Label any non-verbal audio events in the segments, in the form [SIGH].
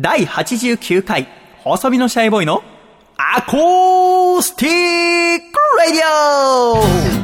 第89回、細身のシャイボーイのアコースティックラディオ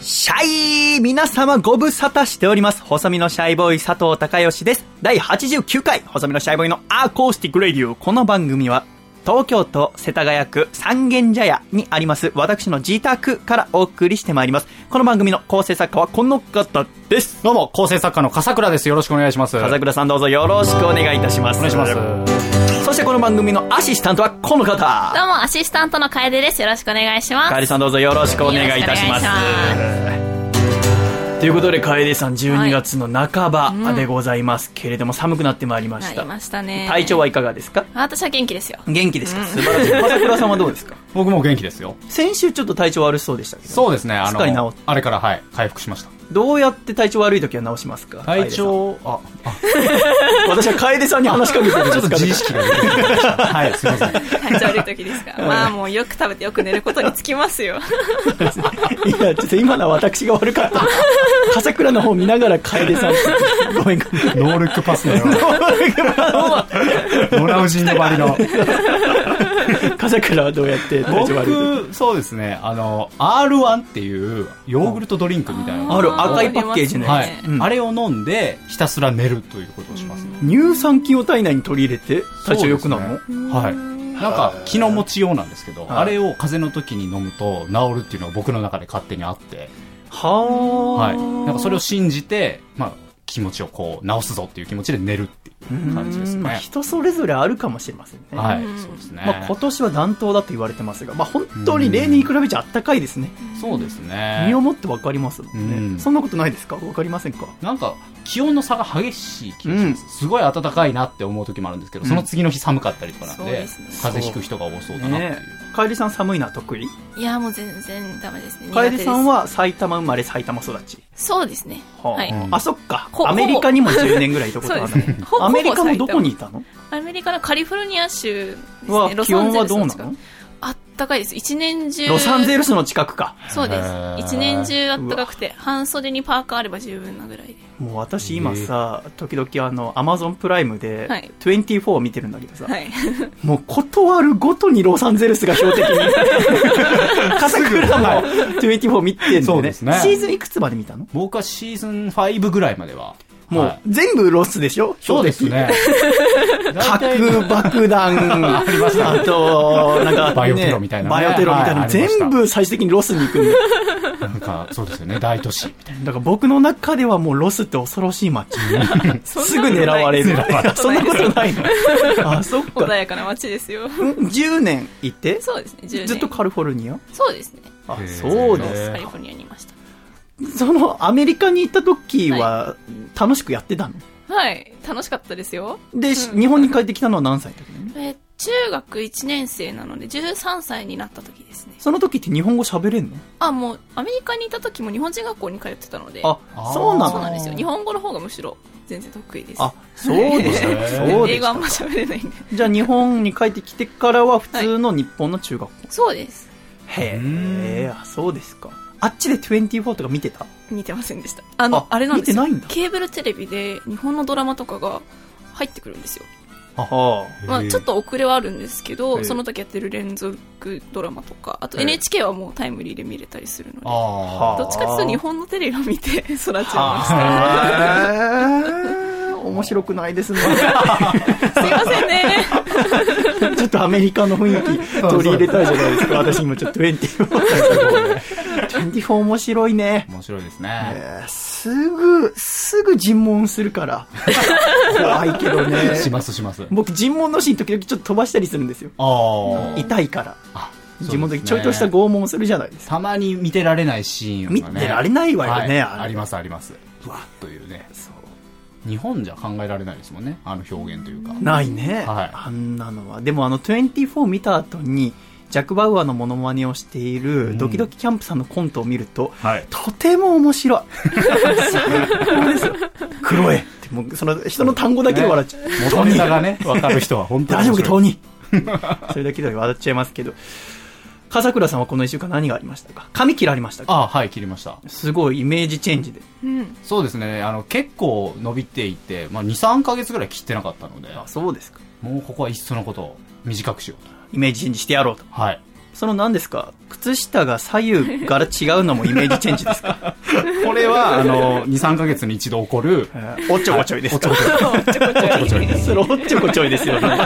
シャイ皆様ご無沙汰しております。細身のシャイボーイ佐藤孝義です。第89回、細身のシャイボーイのアコースティックレディオ。この番組は、東京都世田谷区三軒茶屋にあります、私の自宅からお送りしてまいります。この番組の構成作家はこの方です。どうも、構成作家の笠倉です。よろしくお願いします。風倉さんどうぞよろしくお願いいたします。お願いします。そしてこの番組のアシスタントはこの方。どうも、アシスタントの楓です。よろしくお願いします。楓さんどうぞよろしくお願いいたします。ということで、楓さん12月の半ばでございますけれども、寒くなってまいりました。なりましたね。体調はいかがですか？私は元気ですよ。元気ですか、素晴らしい。風倉さんはどうですか？僕も元気ですよ。先週ちょっと体調悪そうでしたけど。そうですね、あの、あれからはい、回復しました。どうやって体調悪い時は治しますか？体調、あ、あ、私は楓さんに話しかけてるんですかちょっと自意識が。はい、すいません。体調悪い時ですか？まあもうよく食べてよく寝ることにつきますよ。[LAUGHS] いや、ちょっと今のは私が悪かった。笠倉の方見ながら楓さん。ごめんごめん。ノールックパスのような、モラウジンのバリの。笠倉はどうやって体調悪い時？僕、そうですね、あの、R1 っていうヨーグルトドリンクみたいなのある赤いパッケージのはいやつ。うんあれを飲んで、ひたすら寝るということをしますね。乳酸菌を体内に取り入れて体調良くなるの、はい。なんか、気の持ちようなんですけど、はいあれを風邪の時に飲むと治るっていうのが僕の中で勝手にあって、はあ。はい。なんかそれを信じて、まあ、気持ちをこう、治すぞっていう気持ちで寝るっていう感じですうんまあね。人それぞれあるかもしれませんね。はい、そうですね。まあ、今年は暖冬だと言われてますが、まあ、本当に例年に比べちゃあったかいですね。そうですね身を。もってわかりますもんね、うんそんなことないですか？わかりませんか？なんか、気温の差が激しい気がします。すごい暖かいなって思う時もあるんですけど、その次の日寒かったりとかなんで、そうですね風邪ひく人が多そうだなっていう。ね楓さん寒いのは得意？いやもう全然ダメですね。苦手楓ですさんは埼玉生まれ埼玉育ち。そうですね。はあはい。あ、そっか。ほアメリカにも10年ぐらいいたことあるねほアメリカのどこにいたの？アメリカのカリフォルニア州ですはね。ロ気温サンゼルスはどうなのあったかいです。一年中。ロサンゼルスの近くか。そうです。一年中あったかくて、半袖にパーカーあれば十分なぐらいで。もう私今さ、時々あの、アマゾンプライムではい、24を見てるんだけどさ、はい。[LAUGHS] もうことあるごとにロサンゼルスが標的に。[LAUGHS] 笠倉も24見てんだよね。そうですねシーズンいくつまで見たの？僕はシーズン5ぐらいまでは。もうはい全部ロスでしょ？そうです。ね。[LAUGHS] 核爆弾、あと、なんか、ね、バイオテロみたいなねバイオテロみたいな、はいありました全部最終的にロスに行くんだよ。なんか、そうですよね。大都市みたいな。だから僕の中ではもうロスって恐ろしい街。[LAUGHS] すぐ狙われる。そんなことないの。[LAUGHS] あ、そっか。穏やかな街ですよ。ん？10年いて？そうですね、10年。ずっとカリフォルニア？そうですね。あそうですカリフォルニアにいました。そのアメリカに行った時は楽しくやってたの、はい。楽しかったですよ。で、し日本に帰ってきたのは何歳の時なの？えー中学1年生なので、13歳になった時ですね。その時って日本語喋れんの？あ、もう、アメリカにいた時も日本人学校に通ってたので、あ、そうなの？そうなんですよ。日本語の方がむしろ全然得意です。あ、そうで [LAUGHS] した。そうでした英語あんま喋れないんで。じゃあ日本に帰ってきてからは普通の日本の中学校。そうです。へえ、あ、そうですか。あっちで24とか見てた？見てませんでした。あの、ああれなんですよ。見てないんだケーブルテレビで日本のドラマとかが入ってくるんですよ。はまあ、ちょっと遅れはあるんですけへど、えその時やってる連続ドラマとか、あと NHK はもうタイムリーで見れたりするので、あどっちかっていうと日本のテレビを見て育ちました。あ。へ [LAUGHS] ー面白くないですね。[LAUGHS] すいませんね。[LAUGHS] ちょっとアメリカの雰囲気取り入れたいじゃないですか。私今ちょっと24。[LAUGHS] 24面白いね。あ。面白いですね。えーすぐ、すぐ尋問するから。怖いけどね。しますします。僕尋問のシーン時々ちょっと飛ばしたりするんですよ。ああ。痛いから。あ尋問の時ちょいとした拷問するじゃないですか。たまに見てられないシーンね。てられないわよね、はいありますあります。うわっというね。日本じゃ考えられないですもんね。あの表現というか。ないね、はいあんなのは。でもあの24見た後に、ジャック・バウアーのモノマネをしているドキドキキャンプさんのコントを見ると、はい。とても面白い。最高ですよ。クロエって、もうその人の単語だけで笑っちゃう。元ネタがね、わかる人は本当に大丈夫か。トニー。[LAUGHS] それだけで笑っちゃいますけど。笠倉さんはこの一週間何がありましたか？髪切られましたか？あはい、切りました。すごいイメージチェンジで。うん。そうですね、あの、結構伸びていて、まあ、2、3ヶ月ぐらい切ってなかったので、あ、そうですか。もうここはいっそのことを短くしようと。イメージチェンジしてやろうと。はい。その何ですか？靴下が左右から違うのもイメージチェンジですか？[LAUGHS] これは、あの、2、3ヶ月に一度起こる、えーおっちょこちょいですか？おっちょこちょい。それおっちょこちょいですよね。[LAUGHS]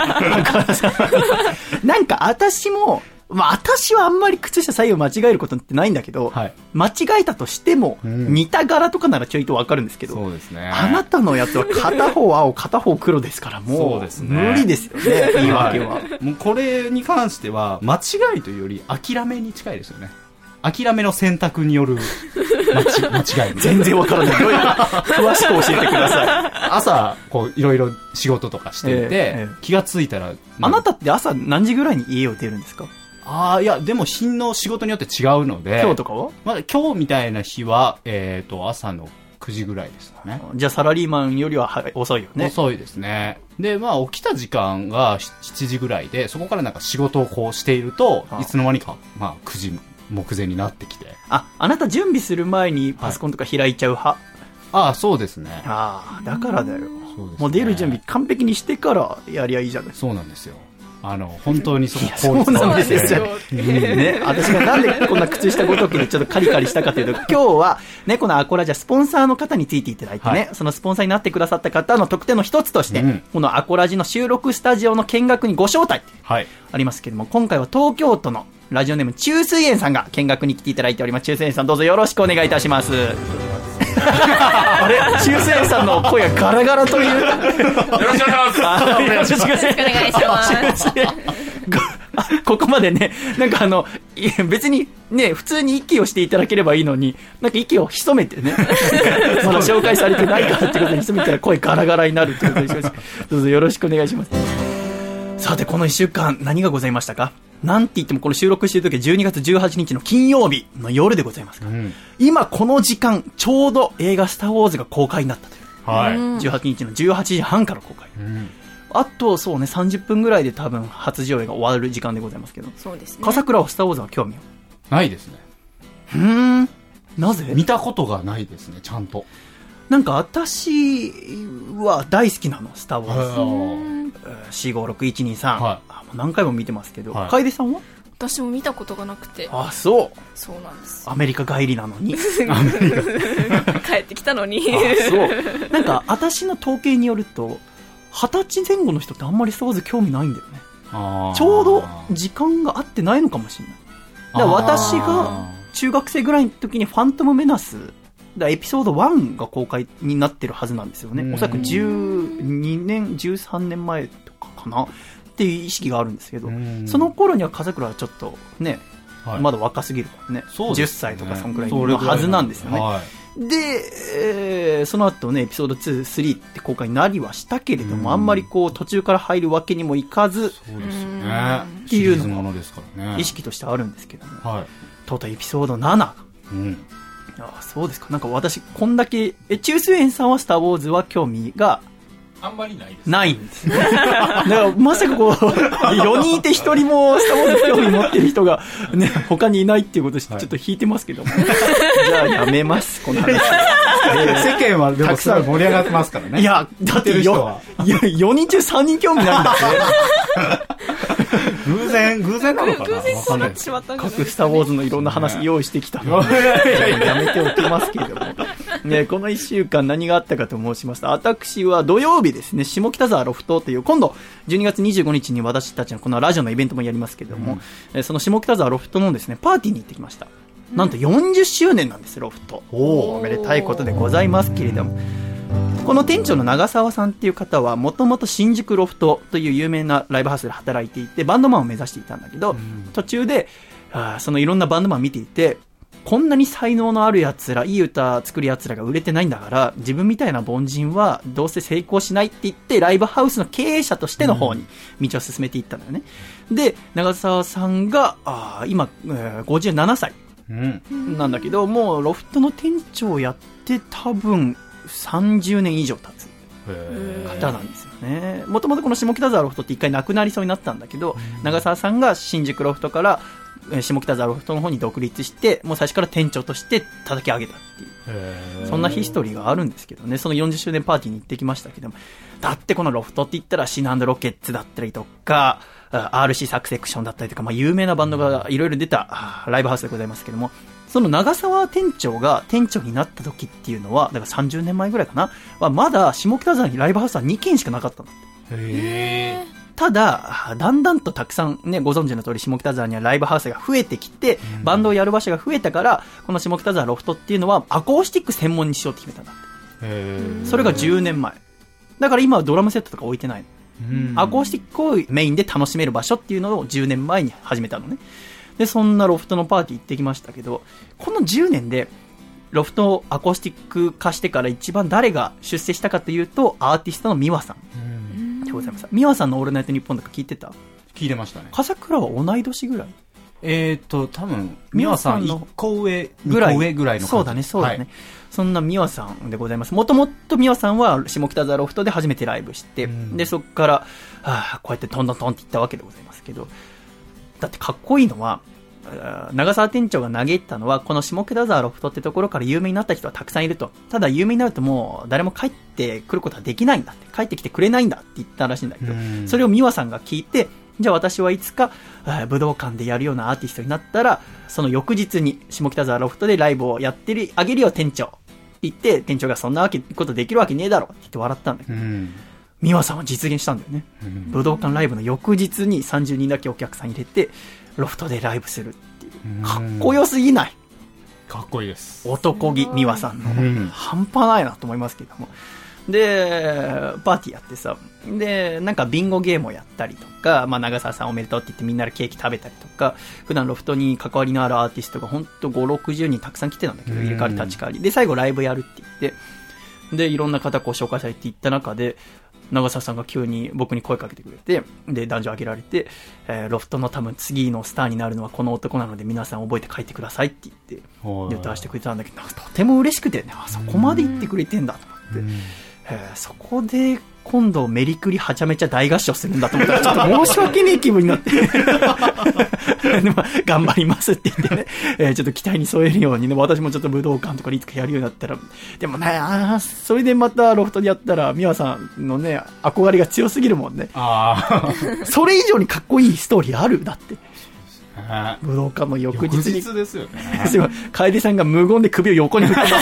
なんか私も、まあ私はあんまり靴下左右間違えることってないんだけど、はい。間違えたとしても、うん似た柄とかならちょいとわかるんですけど、そうですね。あなたのやつは片方青、片方黒ですから、もう、無理ですよね、言い訳は。いもうこれに関しては、間違いというより、諦めに近いですよね。諦めの選択による間違い。[LAUGHS] 全然わからない。詳しく教えてください。朝、こう、いろいろ仕事とかしていて、ええええ気がついたら、あなたって朝何時ぐらいに家を出るんですか？ああ、いや、でも日の仕事によって違うので、今日とかは？まだ今日みたいな日は、えっ、と、朝の9時ぐらいですかね。じゃあサラリーマンよりは早い遅いよね。遅いですね。で、まあ、起きた時間が7時ぐらいで、そこからなんか仕事をこうしているとあ、いつの間にか、まあ、9時目前になってきて。あ、あなた準備する前にパソコンとか開いちゃう派？ああ、そうですね。ああ、だからだよ。そうですねもう出る準備完璧にしてからやりゃいいじゃないそうなんですよ。あの、本当にそこそうなんですよ。ね、[LAUGHS] 私がなんでこんな靴下ごときでちょっとカリカリしたかというと、[LAUGHS] 今日はね、このアコラジャスポンサーの方についていただいてね、はそのスポンサーになってくださった方の特典の一つとして、うんこのアコラジの収録スタジオの見学にご招待はい。ありますけども、今回は東京都のラジオネーム中水園さんが見学に来ていただいております。中水園さんどうぞよろしくお願いいたします。あれ中水園さんの声がガラガラという？よろしくお願いします。よろしくお願いしますここまでね、なんかあの、いや別にね、普通に息をしていただければいいのに、なんか息を潜めてね、[LAUGHS] まだ紹介されてないからってことに潜めたら声ガラガラになるってことにします。どうぞよろしくお願いします。さて、この一週間何がございましたか？なんて言ってもこの収録している時は12月18日の金曜日の夜でございますから、うん。今この時間、ちょうど映画スターウォーズが公開になったという。はい。うん18日の18時半から公開。うんあと、そうね、30分ぐらいで多分初上映が終わる時間でございますけど。そうですね。笠倉はスターウォーズは興味ないですね。を。うーん？なぜ？見たことがないですね、ちゃんと。なんか私は大好きなの、スターウォーズ。は4、5、6、1、2、3。は何回も見てますけど、はい楓さんは？私も見たことがなくて、あ、そう。そうなんです。アメリカ帰りなのに。[LAUGHS] 帰ってきたのに。あ、そう。[LAUGHS] なんか、私の統計によると、二十歳前後の人ってあんまりスターウォーズ興味ないんだよね。ちょうど時間が合ってないのかもしれない。だから私があ中学生ぐらいの時にファントムメナス、だエピソード1が公開になってるはずなんですよねう。んおそらく12年、13年前とかかなっていう意識があるんですけどう、んその頃には風倉はちょっとね、はいまだ若すぎるからね。10ね歳とかそんくらいのはずなんですよね。はいで、えーその後ね、エピソード2、3って公開になりはしたけれども、うんあんまりこう途中から入るわけにもいかず、そうですようんね。っていうのがシリーズものですからね。意識としてあるんですけども、はい。とうとうエピソード7。うん。ああそうですか。なんか私、こんだけ、え、中水園さんはスターウォーズは興味があんまりないです。ないんですね。[LAUGHS] だから、まさかこう、[LAUGHS] 4人いて1人もスターウォーズ興味持ってる人が、ね、他にいないっていうことでちょはいっと引いてますけども。[LAUGHS] じゃあやめます、この話。世間はでもすごい盛り上がってますからね。いや、だって聞いてる人よは、いや4人中3人興味ないんだって。偶然、偶然なのかな？偶然そうんなってしまったんじゃない？各スターウォーズのいろんな話用意してきたのいやめておきますけれども。ね、この一週間何があったかと申しますと、私は土曜日ですね、下北沢ロフトという、今度、12月25日に私たちのこのラジオのイベントもやりますけれども、えーその下北沢ロフトのですね、パーティーに行ってきました。なんと40周年なんです、ロフト。おおめでたいことでございますけれども。この店長の長澤さんっていう方は、もともと新宿ロフトという有名なライブハウスで働いていて、バンドマンを目指していたんだけど、途中で、あーそのいろんなバンドマンを見ていて、こんなに才能のある奴ら、いい歌作る奴らが売れてないんだから、自分みたいな凡人はどうせ成功しないって言って、ライブハウスの経営者としての方に道を進めていったんだよね。で、長澤さんが、あー今、えー57歳。うん。なんだけど、もうロフトの店長をやって多分30年以上経つ方なんですよね。もともとこの下北沢ロフトって一回なくなりそうになったんだけど、長澤さんが新宿ロフトから、えー下北沢ロフトの方に独立して、もう最初から店長として叩き上げたっていう。そんなヒストリーがあるんですけどね、その40周年パーティーに行ってきましたけども、だってこのロフトって言ったらシナロケッツだったりとか、あ RC サクセクションだったりとか、まあ、有名なバンドがいろいろ出たあライブハウスでございますけども、その長沢店長が店長になった時っていうのは、だから30年前ぐらいかな、はまだ下北沢にライブハウスは2軒しかなかったんだって。へただ、だんだんとたくさんね、ご存知の通り下北沢にはライブハウスが増えてきて、バンドをやる場所が増えたから、この下北沢ロフトっていうのはアコースティック専門にしようって決めたんだって。えそれが10年前。だから今はドラムセットとか置いてないの。うんアコースティックをメインで楽しめる場所っていうのを10年前に始めたのね。で、そんなロフトのパーティー行ってきましたけど、この10年で、ロフトをアコースティック化してから一番誰が出世したかというと、アーティストのミワさん。うん。でございます。ミワさんのオールナイトニッポンとか聞いてた？聞いてましたね。笠倉は同い年ぐらい？えっと多分美美和さんの1個上2ぐらい。個上ぐらいのそうだね、そうだね。はい。そんなミワさんでございます。もともとミワさんは下北沢ロフトで初めてライブして、うん。で、そこから、はあ、こうやってトントントンっていったわけでございますけど、だってかっこいいのは、長沢店長が嘆いたのは、この下北沢ロフトってところから有名になった人はたくさんいると。ただ有名になるともう誰も帰ってくることはできないんだって。帰ってきてくれないんだって言ったらしいんだけど、うんそれを美和さんが聞いて、じゃあ私はいつか、武道館でやるようなアーティストになったら、その翌日に下北沢ロフトでライブをやってる、あげるよ店長。って言って、店長がそんなわけ、ことできるわけねえだろって言って笑ったんだけど、うん美和さんは実現したんだよね。うん武道館ライブの翌日に30人だけお客さん入れて、ロフトでライブするっていう。かっこよすぎない？かっこいいです男気美和さんの。うん半端ないなと思いますけども。で、パーティーやってさ、で、なんかビンゴゲームをやったりとか、まあ長澤さんおめでとうって言ってみんなでケーキ食べたりとか、普段ロフトに関わりのあるアーティストがほんと5、60人たくさん来てたんだけど、うん入れ替わり立ち替わり。で、最後ライブやるって言って、で、いろんな方こう紹介されていった中で、長澤さんが急に僕に声かけてくれて、で、男女挙げられて、えーロフトの多分次のスターになるのはこの男なので皆さん覚えて帰ってくださいって言って、はい。で歌わせてくれたんだけど、とても嬉しくてね、あそこまで言ってくれてんだと思って、うん。えーそこで今度メリクリはちゃめちゃ大合唱するんだと思ったら、ちょっと申し訳ねえ気分になって。[LAUGHS] でも頑張りますって言ってね、えーちょっと期待に添えるようにね、私もちょっと武道館とかでいつかやるようになったら、でもね、あーそれでまたロフトでやったら、美和さんのね、憧れが強すぎるもんね。あそれ以上にかっこいいストーリーある？だって。あ武道館の翌翌日に。日ですよねすごい。楓さんが無言で首を横に振ってます。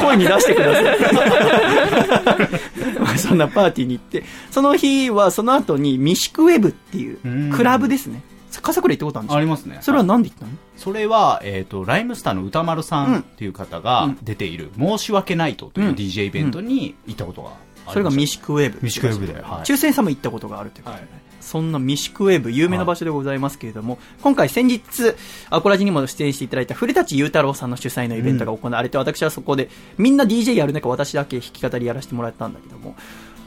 声に出してください。[LAUGHS] まあそんなパーティーに行って、その日はその後にミシクウェブっていううんクラブですね。笠倉行ったことあるんですかありますねそれは何で行ったの？それは、えっ、と、ライムスターの歌丸さうんんっていう方が出ている、申し訳ないとといううん DJ イベントに行ったことがありました。それがミシクウェブ。ミシクウェブで。はい。抽選さんも行ったことがあるということで、はいそんなミシクウェブ、有名な場所でございますけれども、今回先日、アコラジにも出演していただいた古舘裕太郎さんの主催のイベントが行われて、私はそこで、みんな DJ やる中、私だけ弾き語りやらせてもらったんだけども、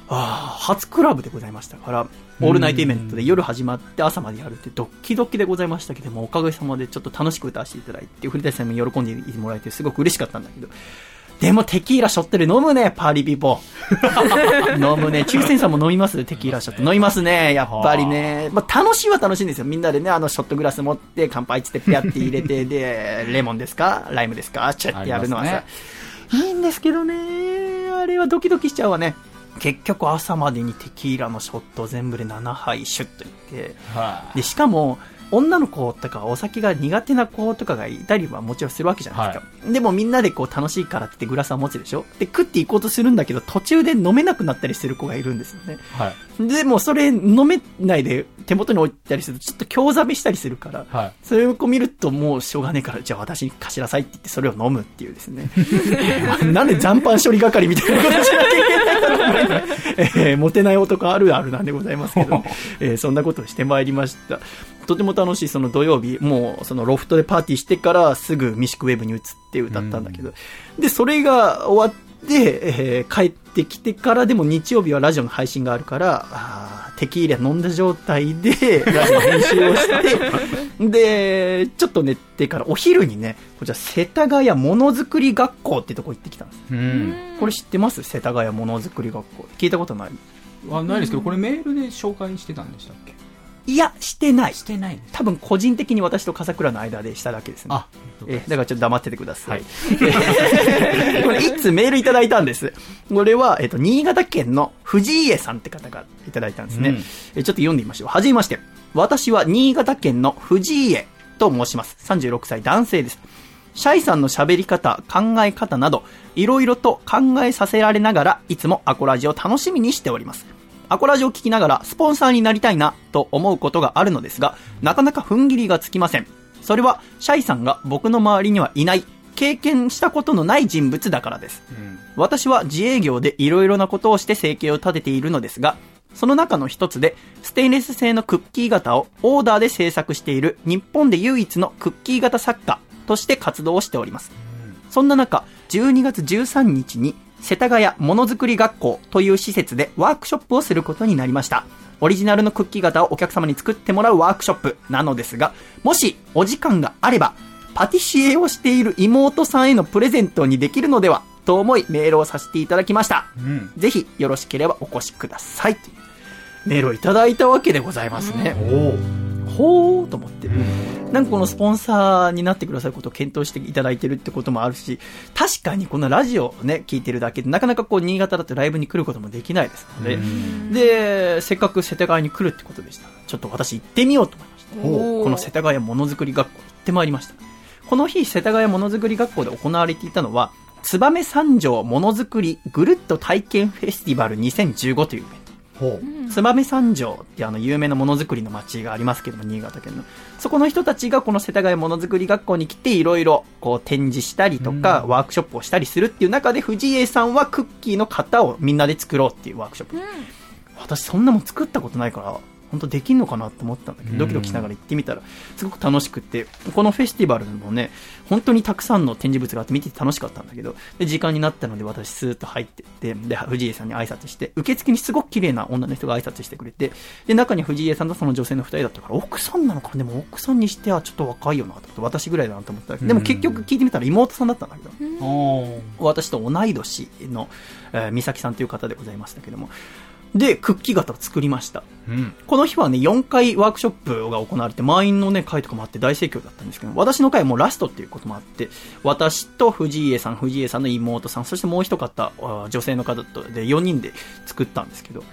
ああ、初クラブでございましたから、オールナイトイベントで夜始まって朝までやるってドッキドキでございましたけども、おかげさまでちょっと楽しく歌わせていただいて、古舘さんも喜んでいてもらえてすごく嬉しかったんだけど、でもテキーラショットで飲むね、 party people。[LAUGHS] 飲むね。抽選さんも飲みます？テキーラショット。飲みますね。やっぱりね。まあ、楽しいは楽しいんですよ。みんなでね、あの、ショットグラス持って、乾杯っつって、ピャって入れて、で、レモンですか？ライムですか？チャってやるのはさ、いいんですけどね。あれはドキドキしちゃうわね。結局朝までにテキーラのショット全部で7杯シュッといって、はい。で、しかも、女の子とかお酒が苦手な子とかがいたりはもちろんするわけじゃないですか。でもみんなでこう楽しいからって言ってグラスは持つでしょで、食っていこうとするんだけど途中で飲めなくなったりする子がいるんですよね。はい。でもそれ飲めないで手元に置いたりするとちょっと興ざめしたりするから、はい。それをこう見るともうしょうがねえから、じゃあ私に貸しなさいって言ってそれを飲むっていうですね。[LAUGHS] なんで残飯処理係みたいなことしなきゃいけないんだろうみたいなえーモテない男あるあるなんでございますけど、えーそんなことをしてまいりました。とても楽しいその土曜日、もうそのロフトでパーティーしてからすぐミシクウェブに移って歌ったんだけど、で、それが終わって、えー帰ってきてからでも日曜日はラジオの配信があるから、あーテキーラ飲んだ状態で [LAUGHS] ラジオの編集をして、で、ちょっと寝てからお昼にね、こちら世田谷ものづくり学校ってとこ行ってきたんです。うん。これ知ってます？世田谷ものづくり学校。聞いたことない？はないですけど、これメールで紹介してたんでしたっけ？いや、してない。してないね。多分個人的に私と笠倉の間でしただけですね。あ、えーだからちょっと黙っててください。はい [LAUGHS] これ、いつメールいただいたんです。これは、えっ、と、新潟県の藤家さんって方がいただいたんですね。うんえーちょっと読んでみましょう。はじめまして。私は新潟県の藤家と申します。36歳男性です。シャイさんの喋り方、考え方など、いろいろと考えさせられながら、いつもアコラジを楽しみにしております。アコラジを聞きながら、スポンサーになりたいな、と思うことがあるのですが、なかなか踏ん切りがつきません。それは、シャイさんが僕の周りにはいない、経験したことのない人物だからです。私は自営業でいろいろなことをして生計を立てているのですが、その中の一つで、ステンレス製のクッキー型をオーダーで製作している日本で唯一のクッキー型作家として活動をしております。そんな中、12月13日に、世田谷ものづくり学校という施設でワークショップをすることになりました。オリジナルのクッキー型をお客様に作ってもらうワークショップなのですが、もしお時間があれば、パティシエをしている妹さんへのプレゼントにできるのではと思いメールをさせていただきました。うん。ぜひよろしければお越しくださいというメールをいただいたわけでございますね。おほーと思って。なんかこのスポンサーになってくださることを検討していただいてるってこともあるし、確かにこのラジオをね、聞いてるだけで、なかなかこう、新潟だとライブに来ることもできないですので、で、せっかく世田谷に来るってことでした。ちょっと私行ってみようと思いました。この世田谷ものづくり学校行ってまいりました。この日、世田谷ものづくり学校で行われていたのは、燕三条ものづくりぐるっと体験フェスティバル2015というイベント。ほ燕三条ってあの有名なものづくりの街がありますけども、新潟県の。そこの人たちがこの世田谷ものづくり学校に来ていろいろこう展示したりとか、ワークショップをしたりするっていう中で藤江さんはクッキーの型をみんなで作ろうっていうワークショップ。私そんなもん作ったことないから、本当できんのかなと思ったんだけど、ドキドキしながら行ってみたら、すごく楽しくって、このフェスティバルもね、本当にたくさんの展示物があって見てて楽しかったんだけど、で、時間になったので私スーッと入ってって、で、藤井さんに挨拶して、受付にすごく綺麗な女の人が挨拶してくれて、で、中に藤井さんとその女性の二人だったから、奥さんなのかでも奥さんにしてはちょっと若いよなと私ぐらいだなと思ったけ。ど、でも結局聞いてみたら妹さんだったんだけど、私と同い年の、えー美咲さんという方でございましたけども、で、クッキー型を作りました。うん。この日はね、4回ワークショップが行われて、満員のね、会とかもあって大盛況だったんですけど、私の会はもうラストっていうこともあって、私と藤井さん、藤井さんの妹さん、そしてもう一方、あ女性の方とで4人で作ったんですけど、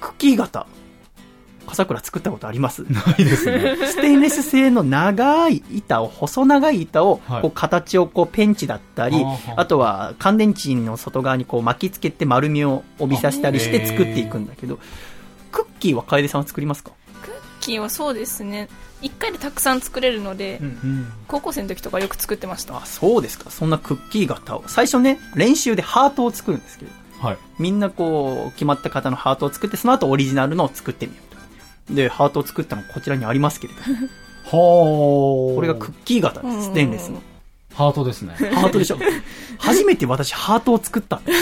クッキー型、笠倉作ったことあります？ないですね。[LAUGHS] ステンレス製の長い板を、細長い板を、はいこう形をこうペンチだったり、はあはああとは乾電池の外側にこう巻きつけて丸みを帯びさせたりして作っていくんだけど、クッキーは楓さんは作りますか？クッキーはそうですね一回でたくさん作れるので、うん。高校生の時とかよく作ってましたあ、そうですか。そんなクッキー型を。最初ね、練習でハートを作るんですけど、はい。みんなこう、決まった型のハートを作って、その後オリジナルのを作ってみようと。で、ハートを作ったのこちらにありますけれども、[LAUGHS] ほー。これがクッキー型です。ステンレスの。ハートですね。ハートでしょ [LAUGHS] 初めて私ハートを作ったんだよ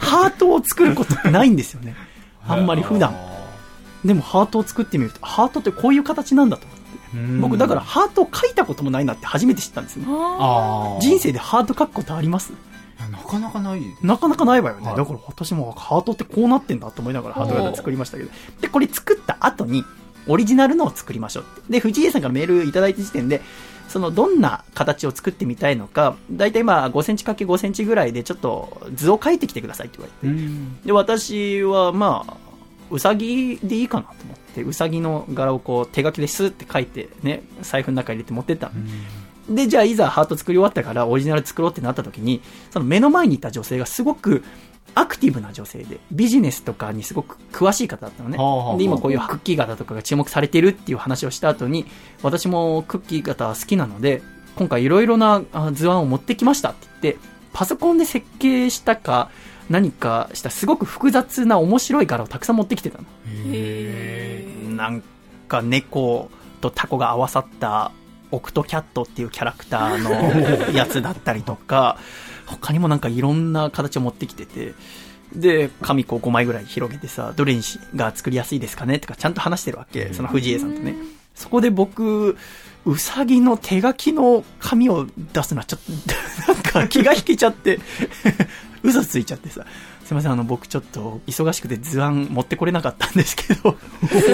ハートを作ることってないんですよね。あんまり普段。でもハートを作ってみると、ハートってこういう形なんだと思って。うん僕だから、ハートを描いたこともないなって初めて知ったんですよね。ああー人生でハート描くことあります？なかなかない。なかなかないわよね。はいだから私もハートってこうなってんだと思いながらハート型作りましたけど。で、これ作った後に、オリジナルのを作りましょう。で、藤井さんからメールいただいた時点で、そのどんな形を作ってみたいのか、だいたいまあ5センチ ×5 センチぐらいでちょっと図を描いてきてくださいって言われて。うん。で、私はまあ、うさぎでいいかなと思って、うさぎの柄をこう手書きでスーって書いてね、財布の中に入れて持ってったの。で、じゃあいざハート作り終わったからオリジナル作ろうってなった時に、その目の前にいた女性がすごくアクティブな女性で、ビジネスとかにすごく詳しい方だったのねはあはあ。で、今こういうクッキー型とかが注目されているっていう話をした後に、私もクッキー型好きなので、今回いろいろなあ図案を持ってきましたって言って、パソコンで設計したか、何かしたすごく複雑な面白い柄をたくさん持ってきてたの。へなんか猫とタコが合わさったオクトキャットっていうキャラクターのやつだったりとか、[LAUGHS] 他にもなんかいろんな形を持ってきてて、で、紙こう5枚ぐらい広げてさ、どれにしが作りやすいですかねとかちゃんと話してるわけ。その藤江さんとね。そこで僕、うさぎの手書きの紙を出すのはちょっと、[LAUGHS] なんか気が引けちゃって、[LAUGHS] 嘘ついちゃってさ。すいません、あの、僕ちょっと忙しくて図案持ってこれなかったんですけど。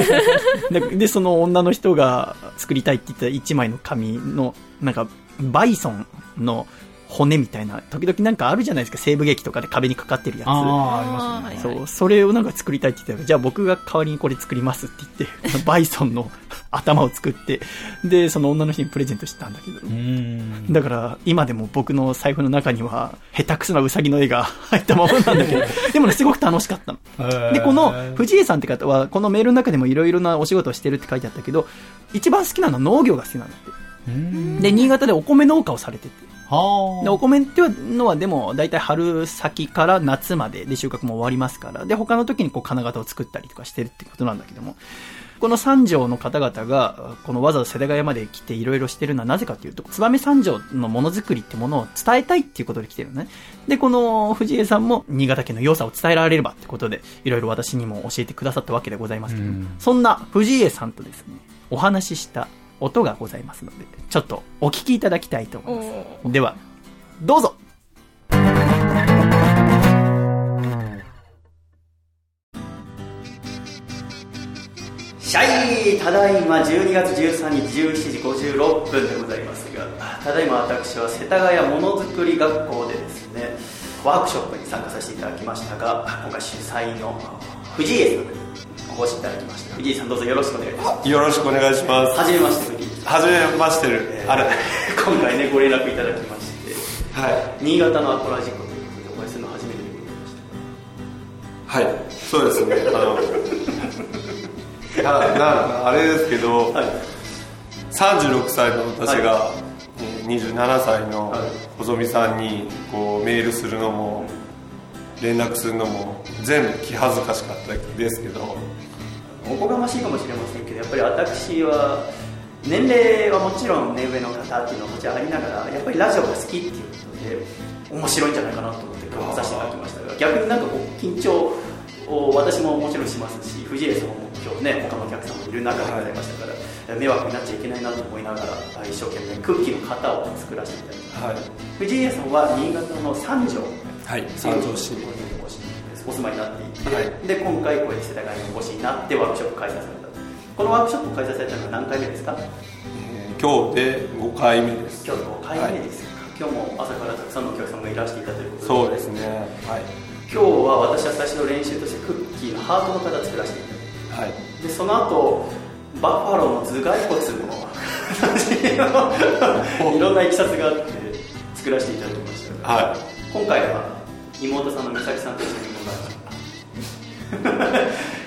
[LAUGHS] で、でその女の人が作りたいって言った一枚の紙の、なんか、バイソンの骨みたいな、時々なんかあるじゃないですか、西部劇とかで壁にかかってるやつ。ああ、ありますね。そう、それをなんか作りたいって言ったら、じゃあ僕が代わりにこれ作りますって言って、[LAUGHS] バイソンの頭を作って、で、その女の人にプレゼントしてたんだけど、うん。だから、今でも僕の財布の中には、下手くそなウサギの絵が [LAUGHS] 入ったままなんだけど、でもね、すごく楽しかったの。で、この藤井さんって方は、このメールの中でもいろいろなお仕事をしてるって書いてあったけど、一番好きなのは農業が好きなんだって。うん。で、新潟でお米農家をされてて。はで、お米っていうのはでも、大体春先から夏までで収穫も終わりますから、で、他の時にこう金型を作ったりとかしてるってことなんだけども、この三条の方々が、このわざわざ世田谷まで来ていろいろしてるのはなぜかというと、燕三条のものづくりってものを伝えたいっていうことで来てるのね。で、この藤江さんも新潟県の良さを伝えられればってことで、いろいろ私にも教えてくださったわけでございますけどん。そんな藤江さんとですね、お話しした音がございますので、ちょっとお聞きいただきたいと思います。おでは、どうぞ。シャイただいま12月13日17時56分でございますが、ただいま私は世田谷ものづくり学校でですね、ワークショップに参加させていただきましたが、今回主催の藤井さんにお越しいただきました。藤井さんどうぞよろしくお願いいたします。よろしくお願いします。はじめまして、藤井さん。はじめましてる。あれ。今回ね、ご連絡いただきまして、は新潟のアコラジコということでお会いするの初めてでございましい。はい。そうですね。あの、あなあれですけど、た。はい。36歳の私が、はえー27歳のはい細見さんにこうメールするのも連絡するのも全部気恥ずかしかったですけど。おこがましいかもしれませんけど、やっぱり私は、年齢はもちろん目上の方っていうのはもちろんありながら、やっぱりラジオが好きっていうことで、面白いんじゃないかなと思って今日来させていただきましたが、逆になんかこう、緊張を私ももちろんしますし、藤江さんも今日ね、他のお客さんもいる中でございましたから、迷惑になっちゃいけないなと思いながら、一生懸命クッキーの型を作らせていただきました。はい。藤井さんは新潟の三条はい。三条市にお住まいになっていて、はい。で今回これ世田谷にお越しになってワークショップ開催されたこのワークショップ開催されたのは何回目ですか？えー今日で5回目です。今日5回目ですか、今日も朝からたくさんのお客さんがいらしていたということで。そうですね。はい。今日は私は最初の練習としてクッキーのハートの形作らせていただいて。はい。でその後バッファローの頭蓋骨の [LAUGHS] いろんないきさつがあって作らせていただきました。が、は今回は妹さんの美咲さんと一緒に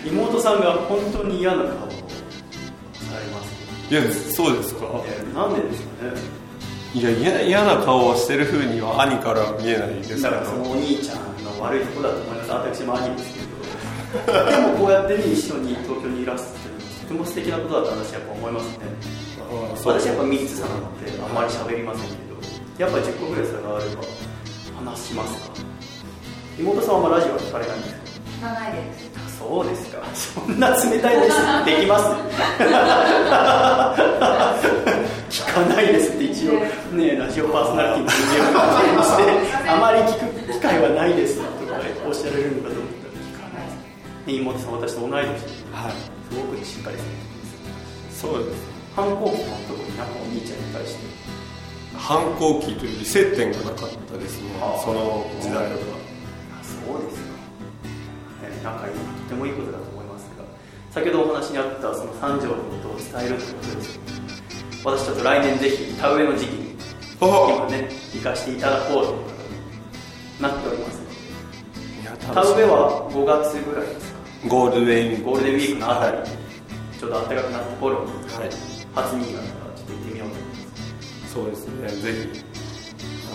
い妹さんが本当に嫌な顔をされますいいやそうですか。えーなんでですかね。いや嫌嫌な顔をしてる風には兄からは見えないですだからそのお兄ちゃんの悪いところだと思います。私も兄ですけどでもこうやってね一緒に東京にいらっしゃってるのとても素敵なことだと私はやっぱ思いますね。私やっぱ3つ差なのであんまり喋りませんけどやっぱ10個ぐらい差があれば話しますか？妹さんはラジオは聞かれないんですか？聞かないです。そうですか？そんな冷たいですできます？聞かないですって一応ねラジオパーソナリティの人間をしてあまり聞く機会はないですとかおっしゃられるのかと思ったら聞かないです、ね、妹さん私と同い年ではい。すごくしっかりされてます。そうです反抗期の特になんかお兄ちゃんに対して反抗期というより接点がなかったですねはあ。その時代は。あそうですか、ね、仲いいのはとてもいいことだと思いますが先ほどお話にあったその三条のことを伝えるということです私ちょっと来年ぜひ田植えの時期にあ今ね行かせていただこうということになっております田植えは5月ぐらいですか？ゴールデンウィーク。ゴールデンウィークのあたり、はい。ちょうど暖かくなった頃にはい。初新潟そうですね。ぜひ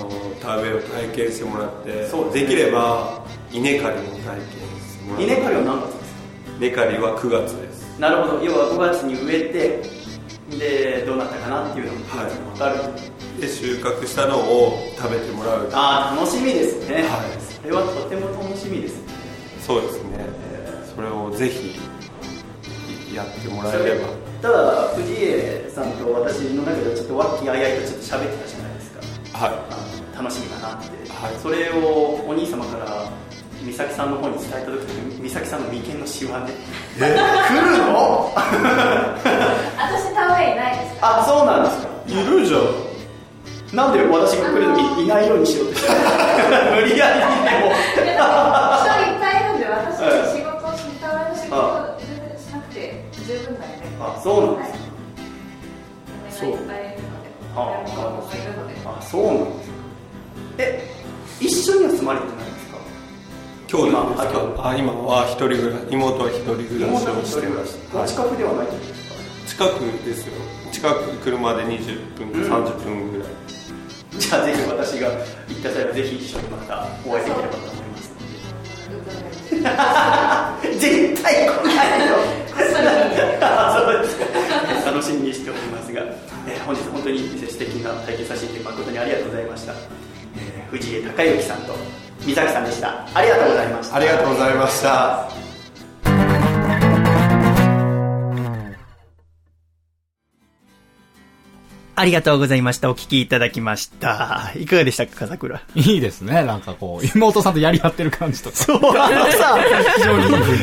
あの田植えを体験してもらってそうできれば稲刈りも体験してもらって。稲刈りは何月ですか？稲刈りは9月です。なるほど。要は5月に植えてでどうなったかなっていうのがはい分かる、で収穫したのを食べてもらう。ああ楽しみですね、はい。それはとても楽しみですね。そうですね。えそれをぜひやってもらえればただ藤江さんと私の中ではちょっと和気あいあいとちょっと喋ってたじゃないですか。はい。あの楽しみだなって、はい。それをお兄様から美咲さんの方に伝えた時に美咲さんの眉間のシワね。来るの？[LAUGHS] 私田植えいないですあそうなんですか。いるじゃん。なんで私が来る時にいないようにしようとして [LAUGHS] 無理やりにでも。人いっぱいいるんで私はい仕事あそうなんですか。嫁がいっぱいいるので。ああそうなんですか。え一緒には住まれてないんですか？今ですかあ今は一人暮らし妹は一人暮らしをしてますお近くではないんですか？近くですよ。近く車で20分、うん。30分ぐらい。じゃあぜひ私が行った際はぜひ一緒にまたお会いできればと思います [LAUGHS] [LAUGHS] 絶対来ないよ [LAUGHS] あそうですか楽しみにしておりますが、えー本日本当に素敵な体験させていただき誠にありがとうございました、えー藤江孝之さんと三崎さんでした。ありがとうございました。ありがとうございました。ありがとうございましたお聞きいただきましたいかがでしたか笠倉？いいですね。なんかこう、妹さんとやり合ってる感じとか。そう、あのさ、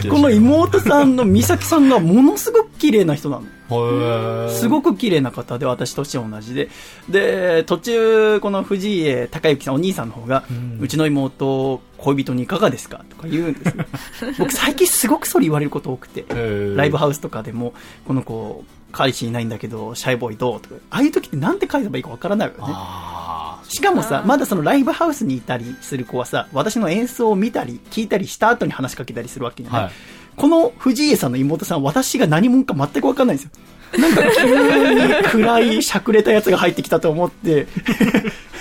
この妹さんの美咲さんがものすごく綺麗な人なの。すごく綺麗な方で、私として同じで。で、途中、この藤家孝之さん、お兄さんの方が、うちの妹、恋人にいかがですか？とか言うんですよ。[LAUGHS] 僕最近すごくそれ言われること多くて。ーライブハウスとかでも、この子、彼氏いないんだけど、シャイボーイどう？とか、ああいう時ってなんて返せばいいかわからないよね。あしかもさ、まだそのライブハウスにいたりする子はさ、私の演奏を見たり、聞いたりした後に話しかけたりするわけじゃない？はいこの藤井さんの妹さん、私が何者か全くわかんないんですよ。なんか急に暗い、しゃくれたやつが入ってきたと思って。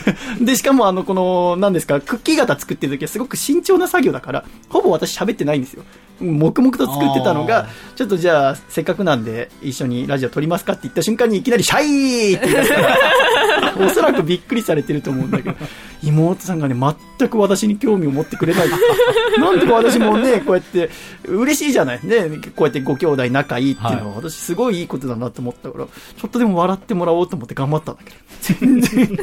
[LAUGHS] で、しかもあの、この、何ですか、クッキー型作ってる時はすごく慎重な作業だから、ほぼ私喋ってないんですよ。黙々と作ってたのあが、ちょっとじゃあ、せっかくなんで一緒にラジオ撮りますかって言った瞬間にいきなりシャイーって言い出すから、[LAUGHS] おそらくびっくりされてると思うんだけど、妹さんがね、全く私に興味を持ってくれない。なんとか私もね、こうやって、嬉しいじゃない。ね、こうやってご兄弟仲いいっていうのは、私すごいいいことだなと思ったから、ちょっとでも笑ってもらおうと思って頑張ったんだけど。全然。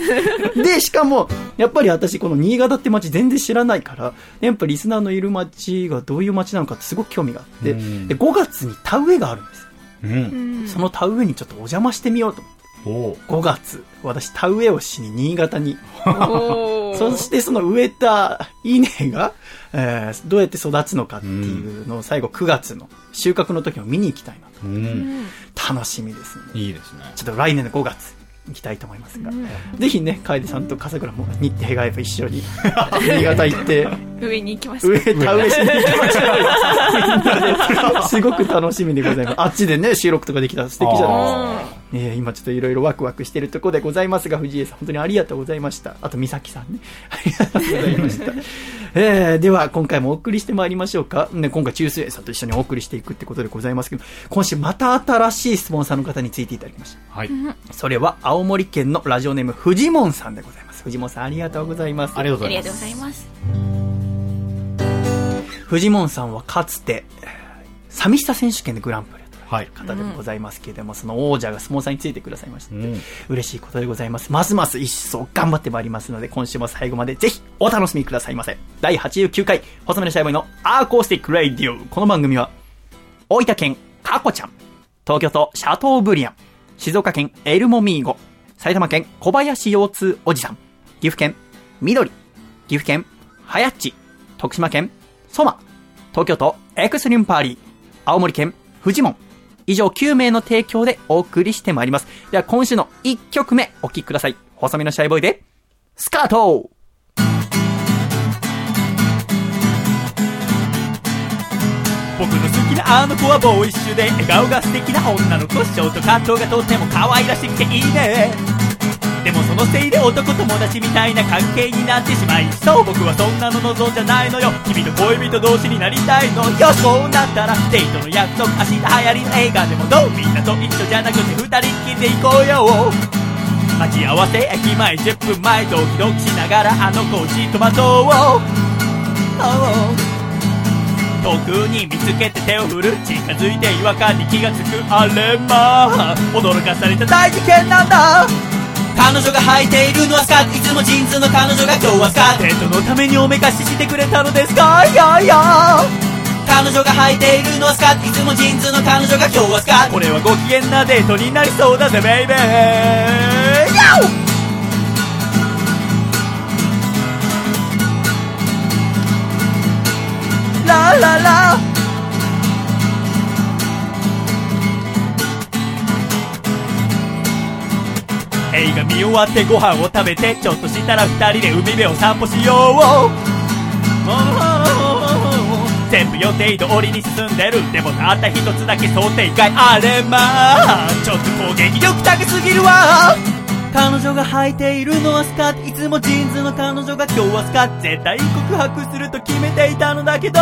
で、しかも、やっぱり私、この新潟って街全然知らないから、やっぱリスナーのいる街がどういう街なのかってすごく興味があって、うんで、5月に田植えがあるんですよ。うん。その田植えにちょっとお邪魔してみようと思って。お5月、私田植えをしに新潟に [LAUGHS] そしてその植えた稲が、えーどうやって育つのかっていうのを最後9月の収穫の時も見に行きたいなと。うん。楽しみですね。いいですね。ちょっと来年の5月行きたいと思いますが、ぜひね、楓さんと笠倉も日程が合えば一緒に [LAUGHS] 新潟行って、上に行きましょう植え、田植えしに行きましょう [LAUGHS] すごく楽しみでございます。あっちでね、収録とかできたら素敵じゃないですか。えー今ちょっといろいろワクワクしてるところでございますが、藤井さん、本当にありがとうございました。あと、美咲さんね。ありがとうございました。えーでは、今回もお送りしてまいりましょうか。ね、今回、中水さんと一緒にお送りしていくってことでございますけど、今週また新しいスポンサーの方についていただきました。はい。それは、青森県のラジオネーム、フジモンさんでございます。フジモンさん、ありがとうございます。ありがとうございます。フジモンさんはかつて、えー寂しさ選手権でグランプリ方でございますけれども、その王者がスポンサーについてくださいましたうん嬉しいことでございます。ますます一層頑張ってまいりますので、今週も最後までぜひお楽しみくださいませ。第89回、細身のシャイボーイのアーコースティックレイディオ。この番組は、大分県カコちゃん、東京都シャトーブリアン、静岡県エルモミーゴ、埼玉県小林腰痛おじさん、岐阜県緑、岐阜県はやっち、徳島県ソマ、東京都エクストリームパーリー、青森県フジモン、以上9名の提供でお送りしてまいります。では今週の1曲目お聴きください。細身のシャイボーイで、スカート僕の好きなあの子はボーイッシュで笑顔が素敵な女の子ショートカットがとても可愛らしくていいねでもそのせいで男友達みたいな関係になってしまいそう僕はそんなの望んじゃないのよ。君と恋人同士になりたいのよ。そうなったらデートの約束明日流行りの映画でもどう？みんなと一緒じゃなくて二人っきりで行こうよ。待ち合わせ駅前10分前ドキドキしながらあの子をじっと待とう、Oh 遠くに見つけて手を振る。近づいて違和感に気がつく。あれまあ。驚かされた大事件なんだ。彼女が履いているのはスカートいつもジーンズの彼女が今日はスカートデートのためにおめかししてくれたのですか？いやいや。彼女が履いているのはスカいつもジーンズの彼女が今日はスカこれはご機嫌なデートになりそうだぜ baby ヤオラララ映画見終わってご飯を食べてちょっとしたら二人で海辺を散歩しよう全部予定通りに進んでるでもたった一つだけ想定外あれまあちょっと攻撃力高すぎるわ彼女が履いているのはスカートいつもジーンズの彼女が今日はスカート絶対告白すると決めていたのだけど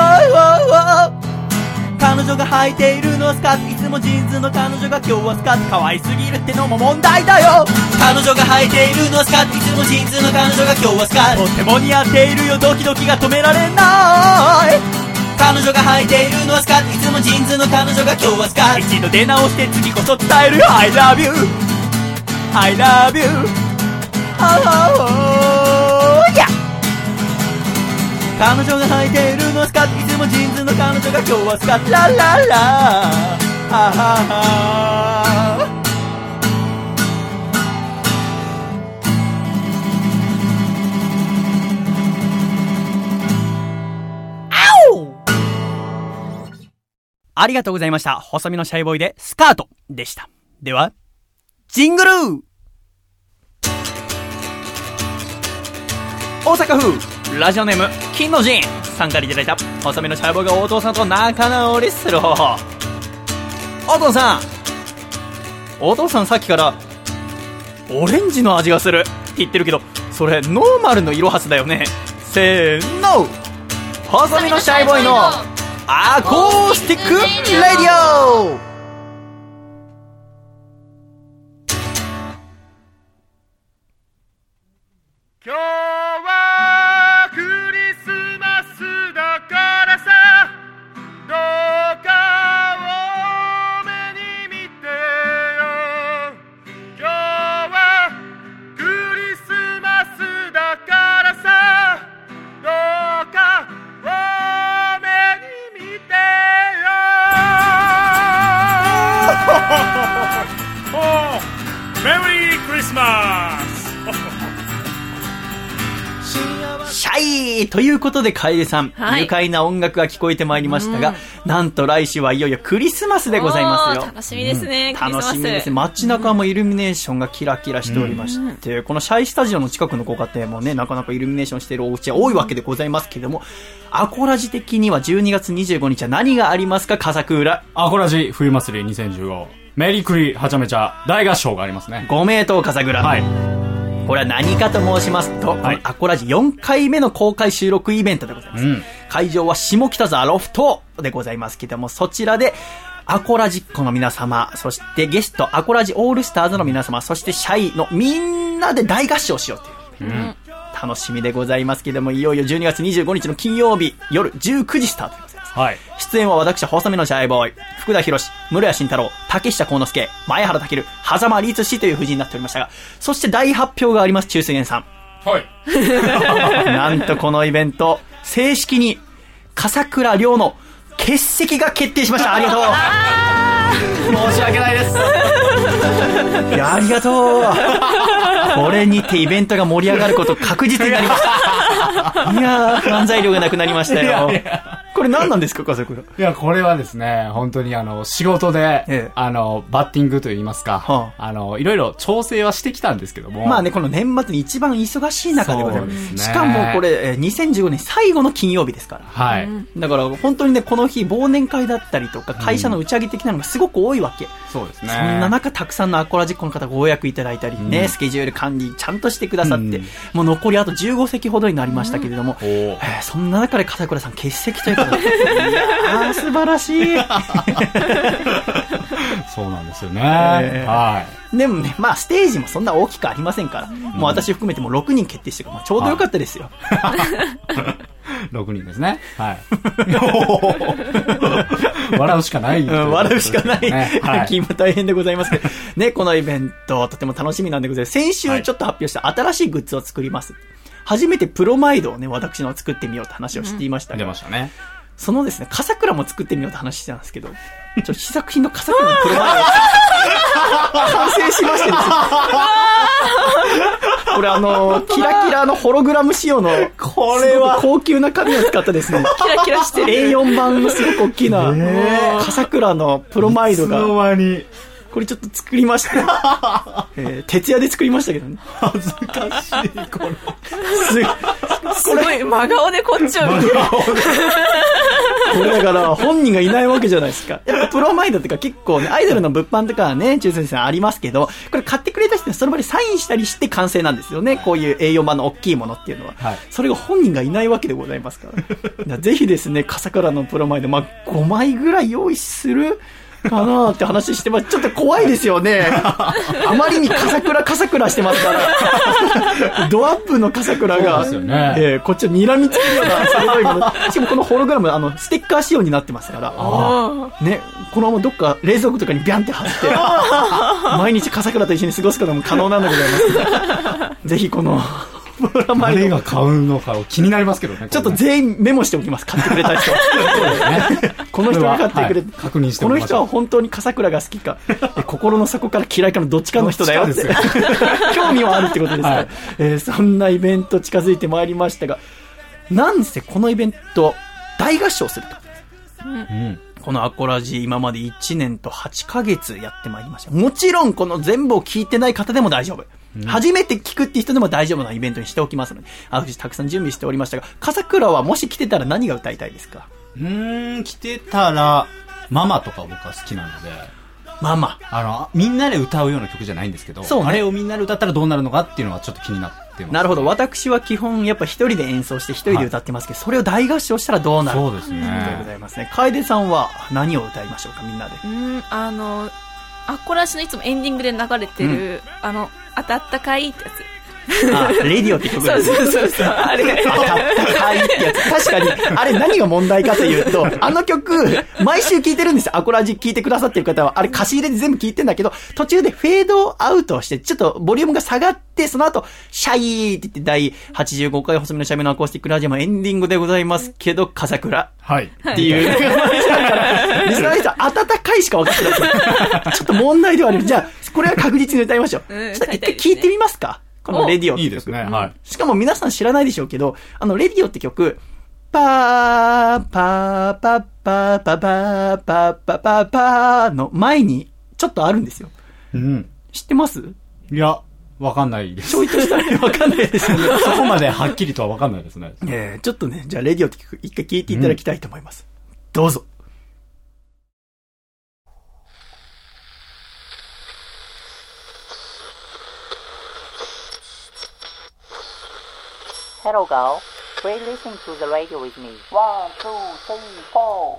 彼女が履いているのはスカート。いつもジーンズの彼女が今日はスカート。可愛すぎるってのも問題だよ。彼女が履いているのはスカート。いつもジーンズの彼女が今日はスカート。とっても似合っているよ。ドキドキが止められない。彼女が履いているのはスカート。いつもジーンズの彼女が今日はスカート。一度出直して次こそ伝える。よ I love you I love you Oh yeah 彼女が履いているのスカートいつもジーンズの彼女が今日はスカートラララはははありがとうございました。細身のシャイボーイでスカートでした。では、ジングル大阪府ラジオネーム金の陣さんからいただ。いた細身のシャイボーイがお父さんと仲直りする方。法お父さんお父さんさっきからオレンジの味がする。って言ってるけどそれノーマルのいろはすだよね。せーの。細身のシャイボーイのアコースティックレディオ。ことで、楓さん、はい。愉快な音楽が聞こえてまいりましたが、なんと来週はいよいよクリスマスでございますよ。楽しみですね、クリスマス。楽しみですね。街中もイルミネーションがキラキラしておりまして、このシャイスタジオの近くのご家庭もね、なかなかイルミネーションしているお家は多いわけでございますけれども、アコラジ的には12月25日は何がありますか、笠倉。アコラジ冬祭り2015メリークリはちゃめちゃ大合唱がありますね。ご名答、笠倉。はいこれは何かと申しますと、はいアコラジ4回目の公開収録イベントでございます。うん会場は下北沢ロフトでございますけども、そちらで、アコラジっ子の皆様、そしてゲスト、アコラジオールスターズの皆様、そしてシャイのみんなで大合唱しようという。楽しみでございますけども、いよいよ12月25日の金曜日、夜19時スタート。はい出演は私、細身のシャイボーイ、福田博士、室谷慎太郎、竹下幸之助、前原健、狭間律師という布陣になっておりましたが、そして大発表があります、中水源さん。はい [LAUGHS] なんとこのイベント、正式に、笠倉亮の欠席が決定しました。[LAUGHS] ありがとう。申し訳ないです。[LAUGHS] いや、ありがとう。これにてイベントが盛り上がること確実になりました。いやー、不安材料がなくなりましたよ。これ何なんですか、笠倉？いや、これはですね、本当にあの、仕事で、ええあの、バッティングといいますか、はあの、いろいろ調整はしてきたんですけども、まあね、この年末に一番忙しい中でございま。すすねしかもこれ、えー2015年最後の金曜日ですから。はい。だから本当にね、この日忘年会だったりとか、会社の打ち上げ的なのがすごく多いわけ。そうですね。そんな中、たくさんのアコラジックの方ご予約いただいたりね、スケジュール管理ちゃんとしてくださって、うんもう残りあと15席ほどになりましたけれども、おーえーそんな中で笠倉さん欠席ということで、いやー、素晴らしい。[LAUGHS] そうなんですよね。ええはでもね、まあステージもそんな大きくありませんから、もう私含めてもう6人決定してるから、まあ、ちょうどよかったですよ。6人ですね。はい。[LAUGHS] 笑うしかない、うん、笑うしかない、ねはい。[LAUGHS] 今大変でございますけど、ね、このイベント、とても楽しみなんでございます。先週ちょっと発表した新しいグッズを作ります。初めてプロマイドをね、私の作ってみようって話をしていましたが、出ましたね。そのですね、笠倉も作ってみようって話してたんですけど、ちょっと試作品の笠倉のプロマイド [LAUGHS] 完成しましてですね。[LAUGHS] これあの、キラキラのホログラム仕様の、これは高級な紙を使ったですね、[LAUGHS] キラキラしてる。A4 版のすごく大きな、笠倉のプロマイドが、間に。これちょっと作りました。[LAUGHS] えー、徹夜で作りましたけどね。恥ずかしい、これ。すすごい真顔でこっちを見てる。これだから本人がいないわけじゃないですか。やっぱプロマイドってか結構ね、アイドルの物販とかはね、中先生ありますけど、これ買ってくれた人はその場でサインしたりして完成なんですよね。こういう A4 版の大きいものっていうのは。はいそれが本人がいないわけでございますから。だからぜひですね、笠倉のプロマイド、まあ、5枚ぐらい用意するかなって話してます。ちょっと怖いですよね。[LAUGHS] あまりに笠倉笠倉してますから。[LAUGHS] ドアップの笠倉が、そうですよねえーこっちを睨みつけるような鋭いもの。しかもこのホログラム、あの、ステッカー仕様になってますから。ね、このままどっか冷蔵庫とかにビャンって貼って、[LAUGHS] 毎日笠倉と一緒に過ごすことも可能なんでございます。ぜひこの、プロマイド誰が買うのかを気になりますけどね。ちょっと全員メモしておきます。買ってくれた人。この人が買ってくれて、はい確認してこの人は本当に笠倉が好きか、え心の底から嫌いかのどっちかの人だよって。興味はあるってことですから、はいえーそんなイベント近づいてまいりましたが、なんせこのイベント、大合唱すると。うん。このアコラジ今まで1年と8ヶ月やってまいりました。もちろんこの全部を聞いてない方でも大丈夫。初めて聞くって人でも大丈夫なイベントにしておきますので、あたくさん準備しておりましたが、笠倉はもし来てたら何が歌いたいですか？うーん、来てたら、ママとか僕は好きなので、ママ。あの、みんなで歌うような曲じゃないんですけど、そうねあれをみんなで歌ったらどうなるのかっていうのはちょっと気になってます。なるほど。私は基本やっぱ一人で演奏して一人で歌ってますけど、それを大合唱したらどうなるそうですねということでございますね。楓さんは何を歌いましょうか、みんなで。うん、あの、アッコラシのいつもエンディングで流れてる、あの、あたったかいってやつ。あ、レディオって曲そうです。そうそうそう。あれが、あたったかいってやつ。確かに、あれ何が問題かというと、あの曲、毎週聴いてるんですよ。アコラジ聴いてくださってる方は、あれ歌詞入れで全部聴いてんだけど、途中でフェードアウトをして、ちょっとボリュームが下がって、その後、シャイーって言って第85回細身のシャメのアコースティックラジオもエンディングでございますけど、笠倉。はい。っていうのがあるから、リスナーの人は温かいしか分かってない。ちょっと問題ではある。じゃあ、これは確実に歌いましょう。うんちょっと一回聞いてみますかこのレディオって曲いいですね。はい。しかも皆さん知らないでしょうけど、あの、レディオって曲、パー、パー、パー、パー、パー、パー、パー、パー、パー、パーの前に、ちょっとあるんですよ。うん。知ってます？いや、わかんないです。ちょいとしたらわかんないですよね。[LAUGHS] そこまではっきりとはわかんないですね。えー、ちょっとね、じゃあレディオって曲、一回聞いていただきたいと思います。どうぞ。Hello, girl. Please listen to the radio with me. One, two, three, four.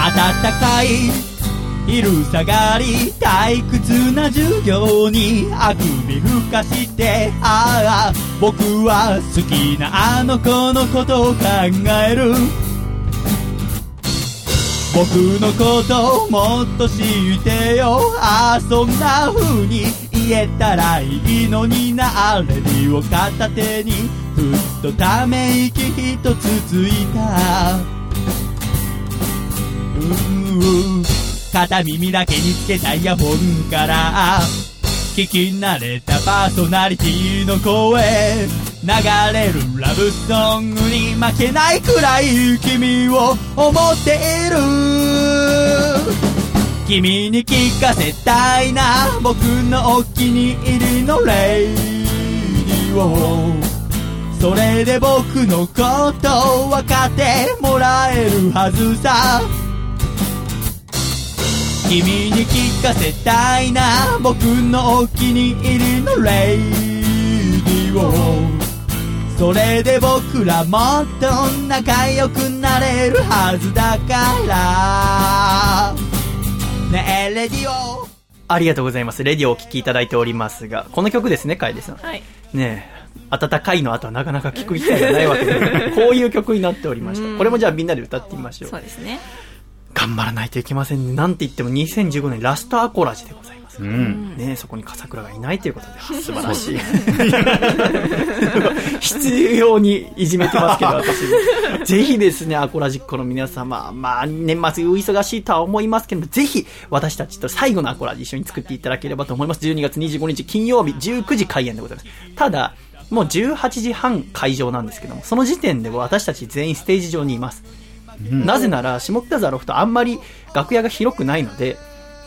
暖かい昼下がり退屈な授業にあくびふかしてああ僕は好きなあの子のことを考える僕のことをもっと知ってよ。ああそんな風に言えたらいいのにな。レディを片手にふっとため息一つついた。うー片耳だけにつけたイヤホンから。聞き慣れたパーソナリティの声。流れるラブソングに負けないくらい君を思っている。君に聞かせたいな。僕のお気に入りの radio。それで僕のことを分かってもらえるはずさ。君に聞かせたいな。僕のお気に入りの radio。それで僕らもっと仲良くなれるはずだから。ねえレディオありがとうございます。レディオをお聴きいただいておりますが、この曲ですね、楓さん。はい。ねえ、暖かいの後はなかなか聞く機会がないわけで、[LAUGHS] こういう曲になっておりました。これもじゃあみんなで歌ってみましょうそう。ですね。頑張らないといけませんね。なんて言っても2015年ラストアコラジでございます。うん。ねそこに笠倉がいないということで、あ [LAUGHS] 素晴らしい。必要にいじめてますけど、私も。ぜひですね、アコラジックの皆様、まあ、年末お忙しいとは思いますけども、ぜひ、私たちと最後のアコラジ一緒に作っていただければと思います。12月25日金曜日19時開演でございます。ただ、もう18時半会場なんですけども、その時点では私たち全員ステージ上にいます。なぜなら、下北沢ロフトあんまり楽屋が広くないので、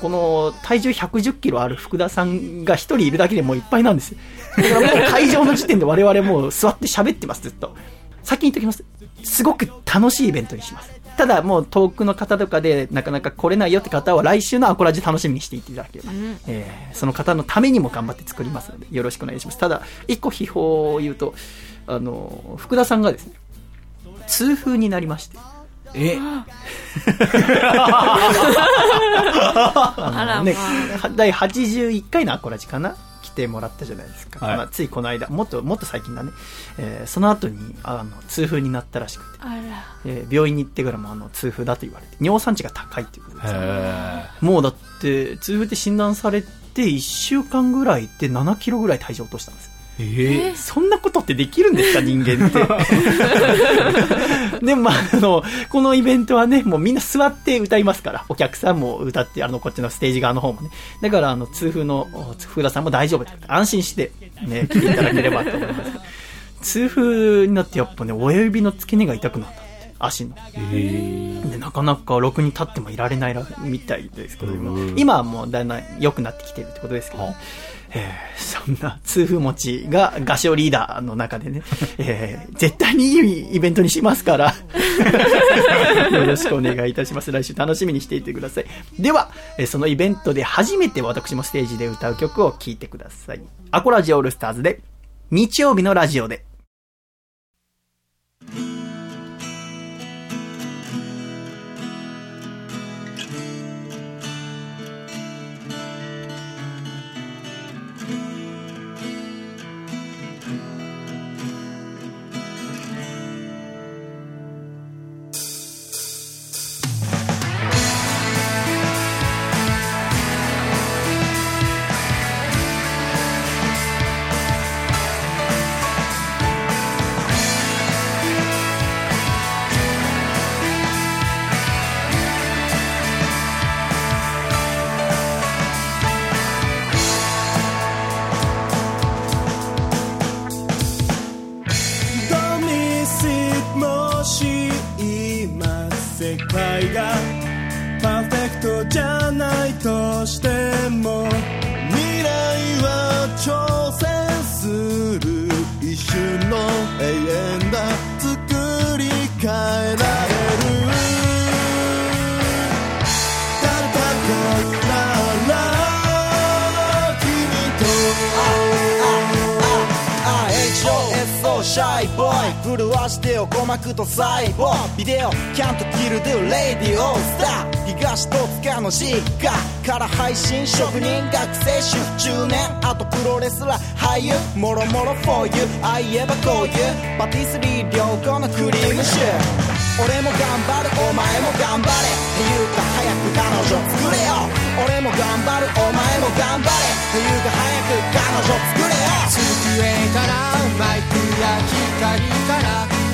この体重110キロある福田さんが一人いるだけでもういっぱいなんです。だからもう会場の時点で我々もう座って喋ってます、ずっと。先に言っときます。すごく楽しいイベントにします。ただもう遠くの方とかでなかなか来れないよって方は来週のアコラジ楽しみにしていただければ、えーその方のためにも頑張って作りますのでよろしくお願いします。ただ、一個秘宝を言うと、あの、福田さんがですね、痛風になりまして、え？[LAUGHS] あら、まねあ。、第81回のアコラジかな？来てもらったじゃないですか。はいまあついこの間、もっと、もっと最近だね。えーその後に、あの、痛風になったらしくて。えー病院に行ってからも、あの、痛風だと言われて、尿酸値が高いっていうことですもうだって、痛風って診断されて、1週間ぐらいで7キロぐらい体重落としたんですよ。ええそんなことってできるんですか、[LAUGHS] 人間って。でも、まあ、あの、このイベントはね、もうみんな座って歌いますから、お客さんも歌って、あの、こっちのステージ側の方もね。だから、あの、痛風の、お福田さんも大丈夫って安心して、ね、来ていただければと思います。痛風になってやっぱね、親指の付け根が痛くなったって、足の。でなかなかろくに立ってもいられないらみたいですけど、うん今はもうだんだん良くなってきてるってことですけど、ねえーそんな痛風持ちが合唱リーダーの中でね、えー絶対にいいイベントにしますから、[LAUGHS] よろしくお願いいたします。来週楽しみにしていてください。では、えそのイベントで初めて私もステージで歌う曲を聴いてください。アコラジオールスターズで、日曜日のラジオで。よ鼓膜と細胞ビデオキャントキルドゥレディオスター東戸塚の実家から配信職人学生主婦中年あとプロレスラー俳優もろもろ for you あいえばこういうパティスリー良好のクリームシュー俺も頑張るお前も頑張れっていうか早く彼女作れよ俺も頑張るお前も頑張れっていうか早く彼女作れよ机からマイクや光から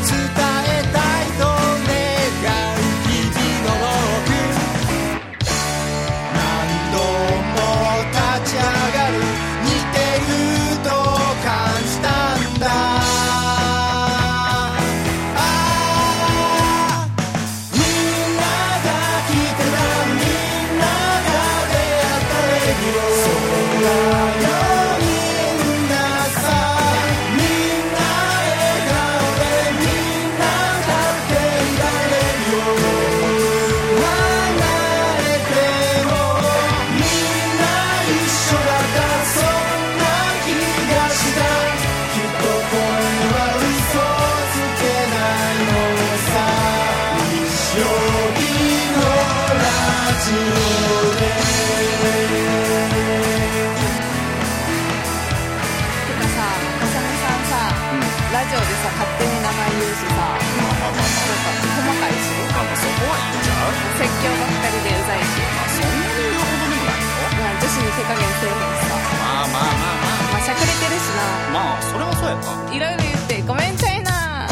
いろいろ言ってごめんチャイナ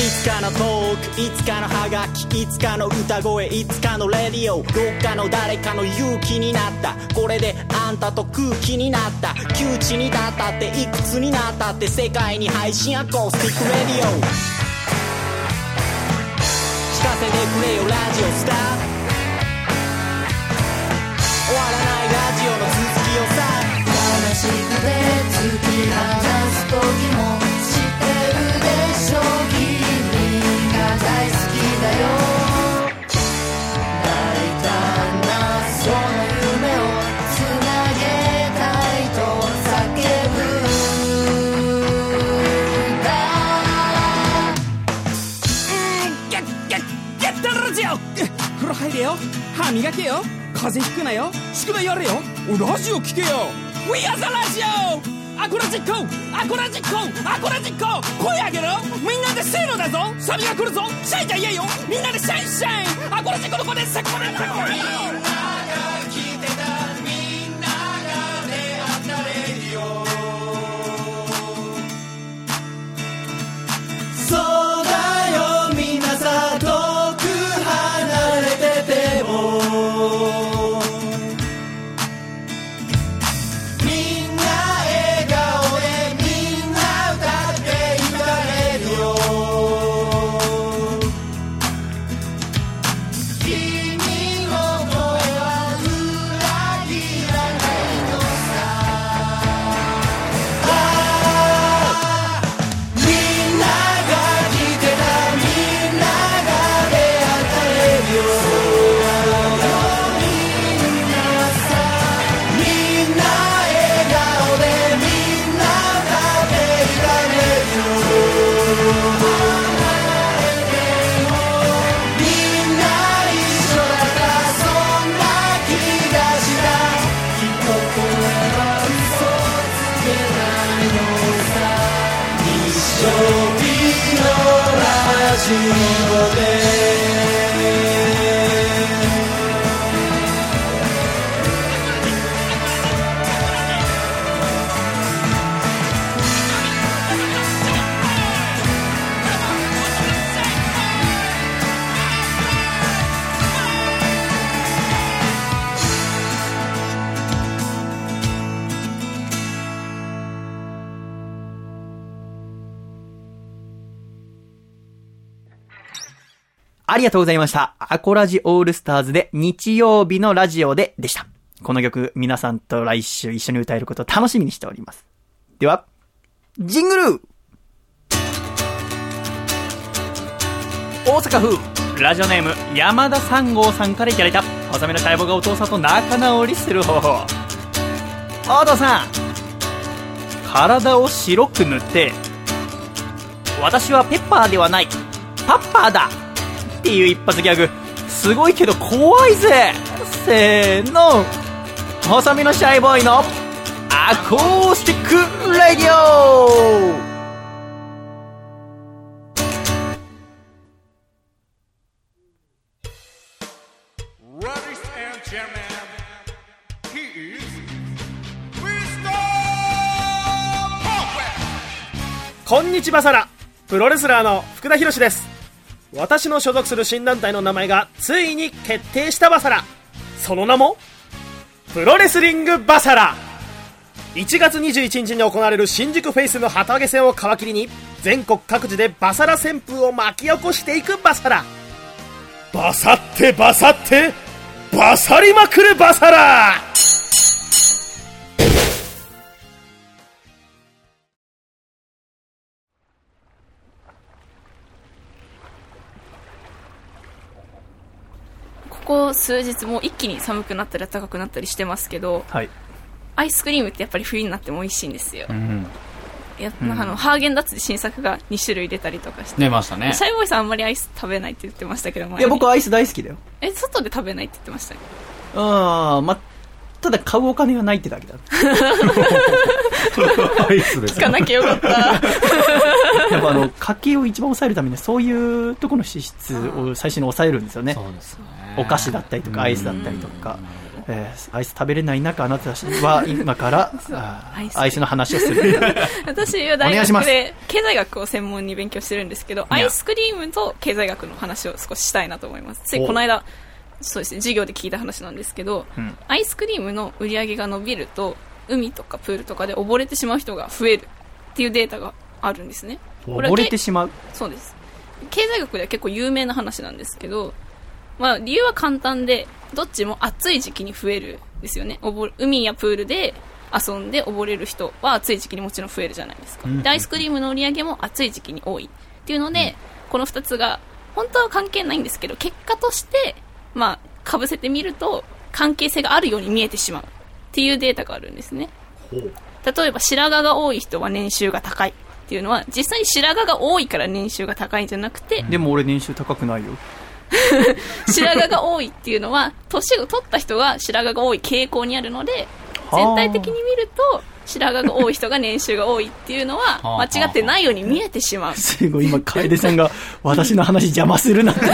いつかのトークいつかのハガキいつかの歌声いつかのレディオ。どっかの誰かの勇気になった。これであんたと空気になった。窮地に立ったっていくつになったって。世界に配信アコースティックレディオ。聞かせてくれよラジオスター。入れよ歯磨けよ風邪ひくなよ宿題やれよラジオ聞けよ We are the ラジオアコラジッコアコラジッコアコラジッコ声上げろ。みんなでせーのだぞ。サビが来るぞ。シャイじゃ言えよ。みんなでシャイシャイ。アコラジッコの子でセコレセコありがとうございました。アコラジオールスターズで日曜日のラジオででした。この曲、皆さんと来週一緒に歌えることを楽しみにしております。では、ジングル大阪府、ラジオネーム、山田三号さんからいただいた、細めの細胞がお父さんと仲直りする方法。お父さん、体を白く塗って、私はペッパーではない、パッパーだっていう一発ギャグ、すごいけど怖いぜ。せーの。細身のシャイボーイのアコースティックレディオ.こんにちはさらプロレスラーの福田博です私の所属する新団体の名前がついに決定したバサラ。その名もプロレスリングバサラ。1月21日に行われる新宿フェイスの旗揚げ戦を皮切りに全国各地でバサラ旋風を巻き起こしていくバサラ。バサってバサってバサりまくるバサラ。ここ数日もう一気に寒くなったり暖かくなったりしてますけどはい。アイスクリームってやっぱり冬になっても美味しいんですよ、うん。いやあのハーゲンダッツで新作が2種類出たりとかして出ましたねシャイボーイさんあんまりアイス食べないって言ってましたけどいや、僕はアイス大好きだよ。え外で食べないって言ってましたあー、ま、ただ買うお金がないってだけだ。アイスです聞かなきゃよかった。やっぱあの家計を一番抑えるためにそういうところの支出を最初に抑えるんですよね。そうですね。お菓子だったりとかアイスだったりとか、えーアイス食べれない中あなたたちは今からアイス。の話をする。[LAUGHS] 私は大学で経済学を専門に勉強してるんですけど、アイスクリームと経済学の話を少ししたいなと思います。ついこの間、そうですね、授業で聞いた話なんですけど、うんアイスクリームの売り上げが伸びると、海とかプールとかで溺れてしまう人が増えるっていうデータがあるんですね。溺れてしまう？そうです。経済学では結構有名な話なんですけど、まあ理由は簡単で、どっちも暑い時期に増えるんですよね。海やプールで遊んで溺れる人は暑い時期にもちろん増えるじゃないですか。うんで、アイスクリームの売り上げも暑い時期に多いっていうので、この2つが本当は関係ないんですけど、結果として、まあ、被せてみると関係性があるように見えてしまう。っていうデータがあるんですね。例えば白髪が多い人は年収が高いっていうのは実際に白髪が多いから年収が高いんじゃなくて、でも俺年収高くないよ。[LAUGHS] 白髪が多いっていうのは年を取った人が白髪が多い傾向にあるので全体的に見ると白髪が多い人が年収が多いっていうのは [LAUGHS] はあ間違ってないように見えてしまう。すごい今楓さんが私の話邪魔するなんて [LAUGHS]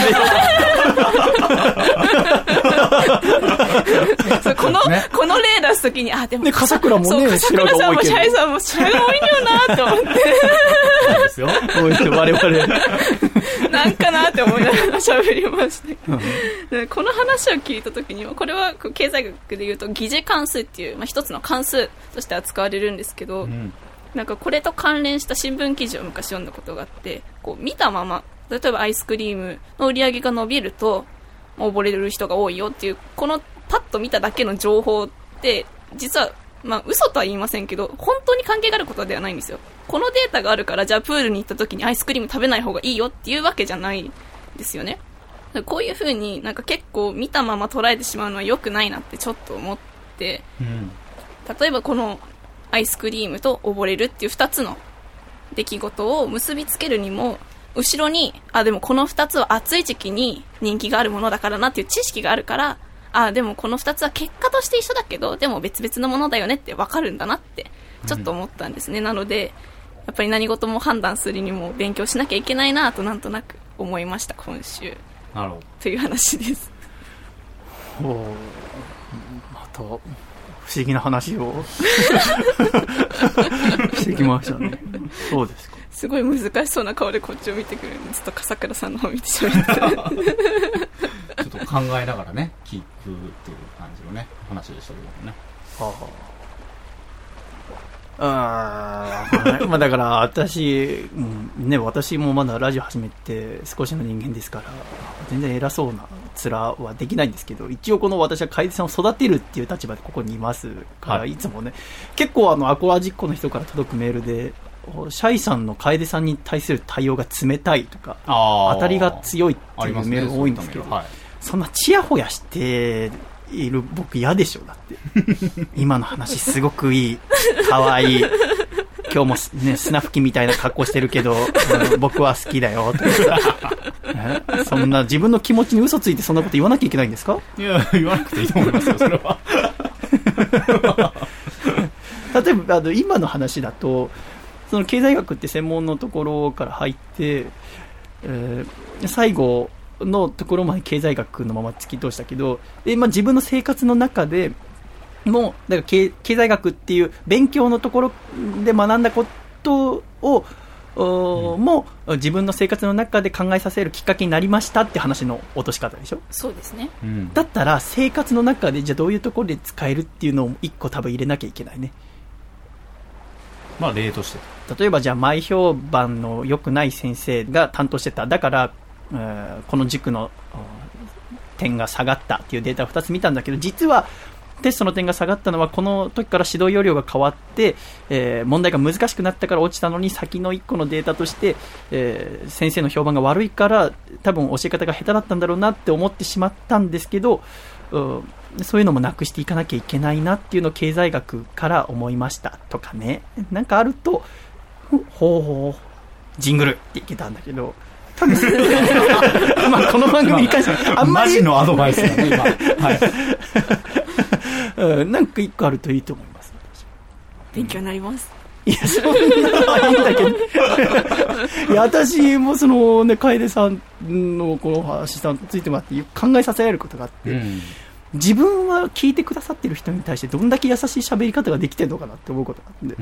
そうこの、この例出すときにあでもね笠倉もねそう笠倉さんもシャイさんも白髪多いんだよなと思って。ですよ。我々 [LAUGHS] なんかなって思いながら喋りました。でこの話を聞いたときには、これは経済学で言うと疑似関数っていう、まあ、一つの関数として扱われるんですけど、なんかこれと関連した新聞記事を昔読んだことがあって、こう見たまま、例えばアイスクリームの売り上げが伸びると、溺れる人が多いよっていう、このパッと見ただけの情報って、実は、まあ嘘とは言いませんけど、本当に関係があることではないんですよ。このデータがあるから、じゃあプールに行った時にアイスクリーム食べない方がいいよっていうわけじゃないですよね。こういう風になんか結構見たまま捉えてしまうのは良くないなってちょっと思って、例えばこのアイスクリームと溺れるっていう2つの出来事を結びつけるにも後ろにあでもこの2つは暑い時期に人気があるものだからなっていう知識があるからあでもこの2つは結果として一緒だけどでも別々のものだよねって分かるんだなってちょっと思ったんですね、なのでやっぱり何事も判断するにも勉強しなきゃいけないなとなんとなく思いました今週。なるほど。という話です。おーまた不思議な話を。してきましたね。そうですか。すごい難しそうな顔でこっちを見てくるんでずっと笠倉さんの方を見てしまってちょっと考えながらね、聞くっていう感じのね、話でしたけどもね。あー。[LAUGHS] まあだから私、うんね、私もまだラジオ始めて少しの人間ですから全然偉そうな面はできないんですけど一応この私は楓さんを育てるっていう立場でここにいますから、はい。い、つもね結構あのアコアジッコの人から届くメールでシャイさんの楓さんに対する対応が冷たいとか当たりが強いっていうメールが多いんですけどそういったメール。はいそんなチヤホヤしている僕嫌でしょだって。[LAUGHS] 今の話すごくいい可愛い今日もすね砂吹きみたいな格好してるけど、うん僕は好きだよとか。え？そんな自分の気持ちに嘘ついてそんなこと言わなきゃいけないんですか？いや、言わなくていいと思いますよ、それは。[LAUGHS] 例えばあの今の話だとその経済学って専門のところから入って、えー最後のところまで経済学のまま突き通したけどで、まあ、自分の生活の中でもうだから経経済学っていう勉強のところで学んだことを、おもう自分の生活の中で考えさせるきっかけになりましたって話の落とし方でしょ？そうですね。だったら生活の中でじゃあどういうところで使えるっていうのを一個多分入れなきゃいけないね。まあ、例として。例えばじゃあ前評判の良くない先生が担当してた。だから、えーこの塾の点が下がったっていうデータを2つ見たんだけど実はテストの点が下がったのはこの時から指導要領が変わって、えー問題が難しくなったから落ちたのに先の1個のデータとして、えー先生の評判が悪いから多分教え方が下手だったんだろうなって思ってしまったんですけど、うんそういうのもなくしていかなきゃいけないなっていうのを経済学から思いましたとかね。なんかあるとほうほうジングルっていけたんだけど。多分 [LAUGHS] まあこの番組に関してはあんまり。マジのアドバイスだね、今。[LAUGHS] はい。うんなんか一個あるといいと思います？勉強になります。いや、そんないいんだけど。[LAUGHS] いや、私もそのね、楓さんのこのアシスタントについてもらって考えさせられることがあって、自分は聞いてくださってる人に対してどんだけ優しい喋り方ができてるのかなって思うことがあって、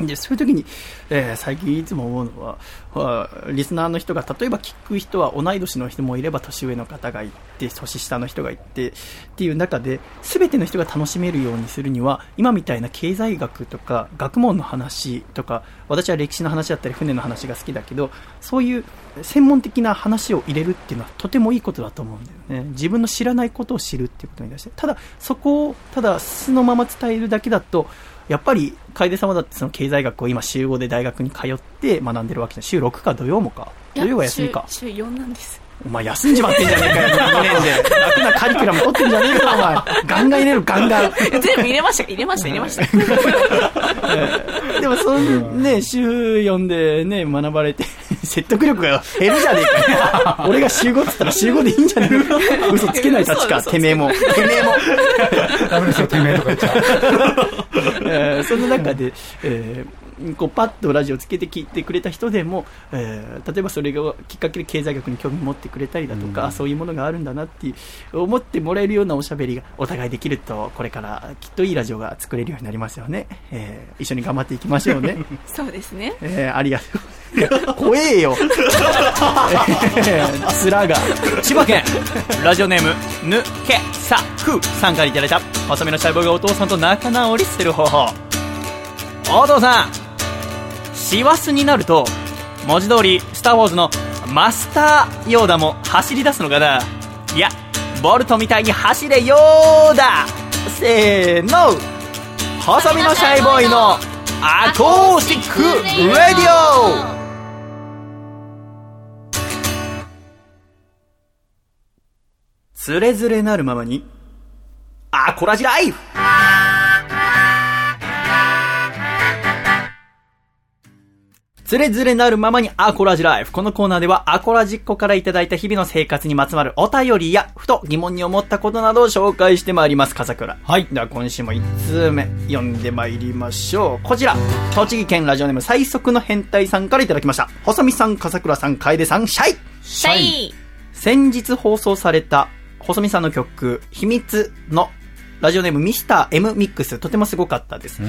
でそういう時に、えー最近いつも思うのは、リスナーの人が、例えば聞く人は同い年の人もいれば年上の方がいて、年下の人がいてっていう中で、全ての人が楽しめるようにするには、今みたいな経済学とか学問の話とか、私は歴史の話だったり船の話が好きだけど、そういう専門的な話を入れるっていうのはとてもいいことだと思うんだよね。自分の知らないことを知るっていうことに対して。ただ、そこを、ただ素のまま伝えるだけだと、やっぱり、楓様だってその経済学を今週5で大学に通って学んでるわけじゃん。週6か土曜もか。土曜は休みか。週週4なんです。お前休んじまってんじゃねえかよ、2年で。楽なカリキュラム取ってんじゃねえか、お前。ガンガン入れる、ガンガン。[LAUGHS] 全部入れました、入れました、入れました。[LAUGHS] でも、そのね、週4でね、学ばれて、[LAUGHS] 説得力が減るじゃねえかよ。俺が週5って言ったら週5でいいんじゃねえか。[LAUGHS] 嘘つけないたちか、てめえも。てめえも。ダメですよ、てめえとか言っちゃう。[LAUGHS] えーその中で、えーこうパッとラジオつけて聞いてくれた人でも、えー例えばそれがきっかけで経済学に興味持ってくれたりだとか、そういうものがあるんだなって思ってもらえるようなおしゃべりがお互いできるとこれからきっといいラジオが作れるようになりますよね、えー一緒に頑張っていきましょうね。そうですね。えーありがとう。怖えよ。[LAUGHS] えー面が。千葉県ラジオネームぬけさくさんからいただいた細身の細胞がお父さんと仲直りする方法。お父さん師走になると文字通りスター・ウォーズのマスター・ヨーダも走り出すのかな？いやボルトみたいに走れヨーダ。せーの。細身のシャイボーイのアコースティック・ラディオ。つれづれなるままにアコラジライフ。つれづれなるままにアコラジライフ。このコーナーではアコラジっ子からいただいた日々の生活にまつわるお便りや、ふと疑問に思ったことなどを紹介してまいります。笠倉。はい。では今週も1通目読んでまいりましょう。こちら、栃木県ラジオネーム最速の変態さんからいただきました。細見さん、笠倉さん、楓さん、シャイシャイ先日放送された細見さんの曲「秘密」のラジオネームミスター M ミックス。とてもすごかったです、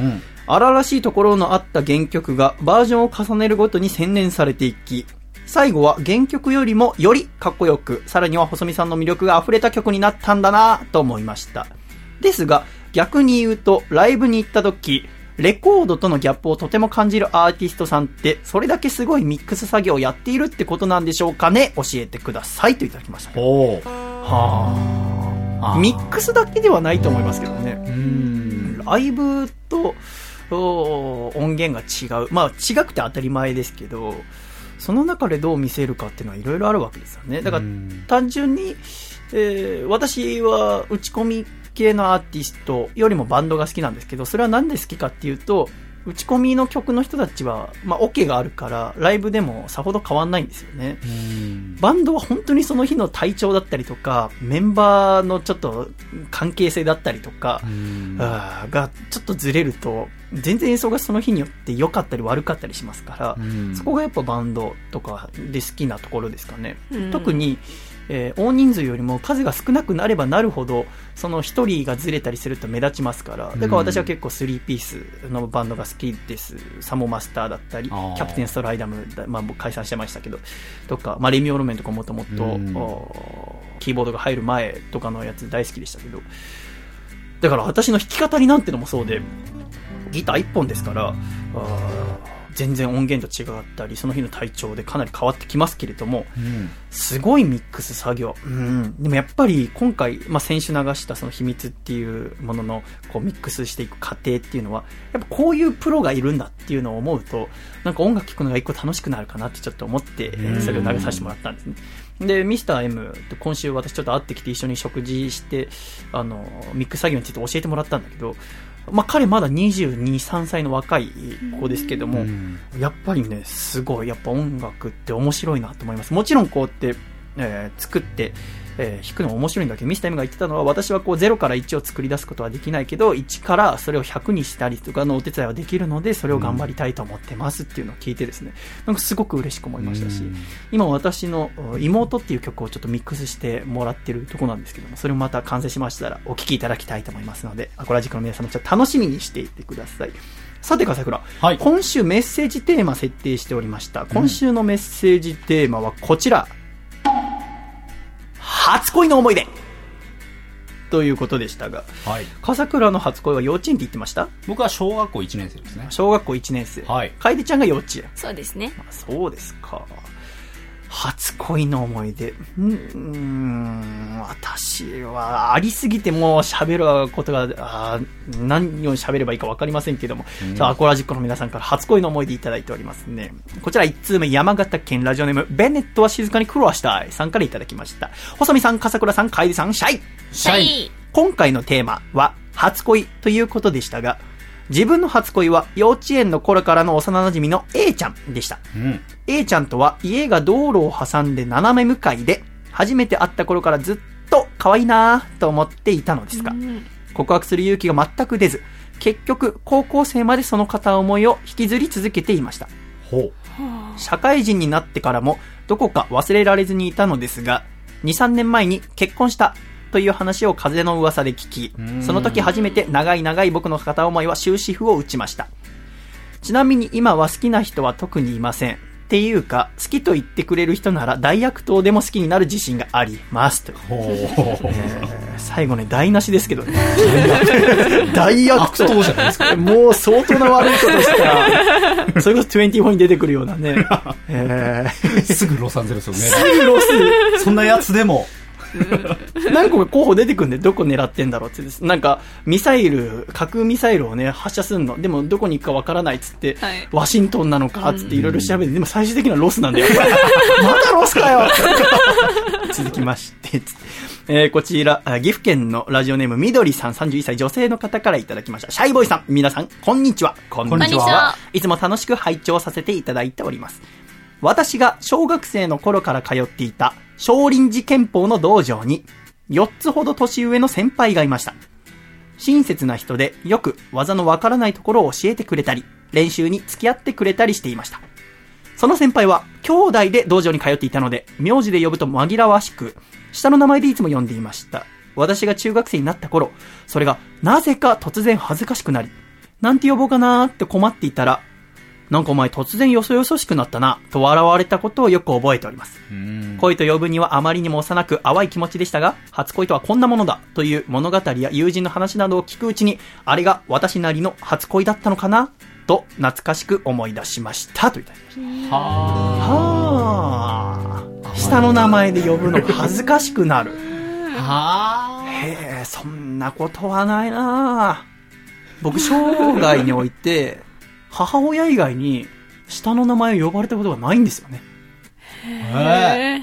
荒々しいところのあった原曲がバージョンを重ねるごとに洗練されていき最後は原曲よりもよりかっこよくさらには細見さんの魅力が溢れた曲になったんだなと思いました。ですが逆に言うとライブに行った時レコードとのギャップをとても感じるアーティストさんってそれだけすごいミックス作業をやっているってことなんでしょうかね？教えてください。といただきました。おはあミックスだけではないと思いますけどね。ライブとお音源が違う。まあ違くて当たり前ですけどその中でどう見せるかっていうのはいろいろあるわけですよね。だから単純に、えー私は打ち込み系のアーティストよりもバンドが好きなんですけどそれはなんで好きかっていうと打ち込みの曲の人たちは、まあ、オ、ケがあるからライブでもさほど変わんないんですよね。バンドは本当にその日の体調だったりとかメンバーのちょっと関係性だったりとかあーがちょっとずれると全然演奏がその日によって良かったり悪かったりしますから、そこがやっぱバンドとかで好きなところですかね、うん。特に、えー大人数よりも数が少なくなればなるほどその1人がずれたりすると目立ちますから。だから私は結構3ピースのバンドが好きです。サモマスターだったりキャプテンストライダムだ、まあ、解散してましたけど。とか、まあ、レミオロメンとかもともとうん。おキーボードが入る前とかのやつ大好きでしたけど。だから私の弾き語りなんてのもそうでギター1本ですからあー全然音源と違ったりその日の体調でかなり変わってきますけれども、すごいミックス作業。うん。でもやっぱり今回、まあ、先週流したその秘密っていうもののこうミックスしていく過程っていうのは、やっぱこういうプロがいるんだっていうのを思うと、なんか音楽聴くのが一個楽しくなるかなってちょっと思って、えーそれを流させてもらったんですね。で、ミスター M と今週私ちょっと会ってきて一緒に食事して、あの、ミックス作業について教えてもらったんだけど、まあ、彼まだ22、3歳の若い子ですけども、やっぱりね、すごい、やっぱ音楽って面白いなと思います。もちろんこうやって、えー作って、えー弾くの面白いんだけど、ミスタイムが言ってたのは、私はこう0から1を作り出すことはできないけど、1からそれを100にしたりとかのお手伝いはできるので、それを頑張りたいと思ってますっていうのを聞いてですね、なんかすごく嬉しく思いましたし、今私のお妹っていう曲をちょっとミックスしてもらってるとこなんですけども、それもまた完成しましたらお聴きいただきたいと思いますので、アコラジックの皆さんもちょっと楽しみにしていてください。さて、笠倉、今週メッセージテーマ設定しておりました。今週のメッセージテーマはこちら。初恋の思い出ということでしたが、はい。笠倉の初恋は幼稚園って言ってました？僕は小学校1年生ですね。小学校1年生。はい。楓ちゃんが幼稚園。そうですね。そうですか。初恋の思い出。うーん、私はありすぎてもう喋ることが、あー何を喋ればいいかわかりませんけども、うんさあ、アコラジックの皆さんから初恋の思い出いただいておりますね。こちら1通目、山形県ラジオネーム、ベネットは静かに苦労はしたいさんからいただきました。細見さん、笠倉さん、楓さん、シャイシャイ今回のテーマは、初恋ということでしたが、自分の初恋は幼稚園の頃からの幼馴染の A ちゃんでした。うん。A ちゃんとは家が道路を挟んで斜め向かいで、初めて会った頃からずっと可愛いなぁと思っていたのですが、告白する勇気が全く出ず、結局高校生までその片思いを引きずり続けていました。ほ社会人になってからもどこか忘れられずにいたのですが、2、3年前に結婚したという話を風の噂で聞き、その時初めて長い長い僕の片思いは終止符を打ちました。ちなみに今は好きな人は特にいません。っていうか、好きと言ってくれる人なら大悪党でも好きになる自信があります。というえー最後ね、台無しですけどね。[LAUGHS] 大悪党じゃないですか [LAUGHS] もう相当な悪いことした。それこそ24に出てくるようなね。[LAUGHS] えーすぐロサンゼルスを狙う。すぐロス。そんなやつでも。[LAUGHS] 何個か候補出てくんで、どこ狙ってんだろうってです。なんか、ミサイル、架空ミサイルをね、発射すんの。でも、どこに行くかわからないっつって、はいワシントンなのかっつっていろいろ調べて、でも最終的にはロスなんだよ。[LAUGHS] まだロスかよ [LAUGHS] 続きまして、えーこちら、あ岐阜県のラジオネーム、みどりさん31歳女性の方からいただきました。シャイボーイさん、皆さん、こんにちは。こんにちはいつも楽しく拝聴させていただいております。私が小学生の頃から通っていた少林寺拳法の道場に4つほど年上の先輩がいました。親切な人でよく技のわからないところを教えてくれたり、練習に付き合ってくれたりしていました。その先輩は兄弟で道場に通っていたので、名字で呼ぶと紛らわしく、下の名前でいつも呼んでいました。私が中学生になった頃、それがなぜか突然恥ずかしくなり、なんて呼ぼうかなーって困っていたら、なんかお前突然よそよそしくなったな、と笑われたことをよく覚えております。恋と呼ぶにはあまりにも幼く淡い気持ちでしたが、初恋とはこんなものだという物語や友人の話などを聞くうちに、あれが私なりの初恋だったのかなと懐かしく思い出しました。といただきました。はあ。下の名前で呼ぶのが恥ずかしくなる。はあ。へえ、そんなことはないな僕、生涯において、母親以外に下の名前を呼ばれたことがないんですよね。へ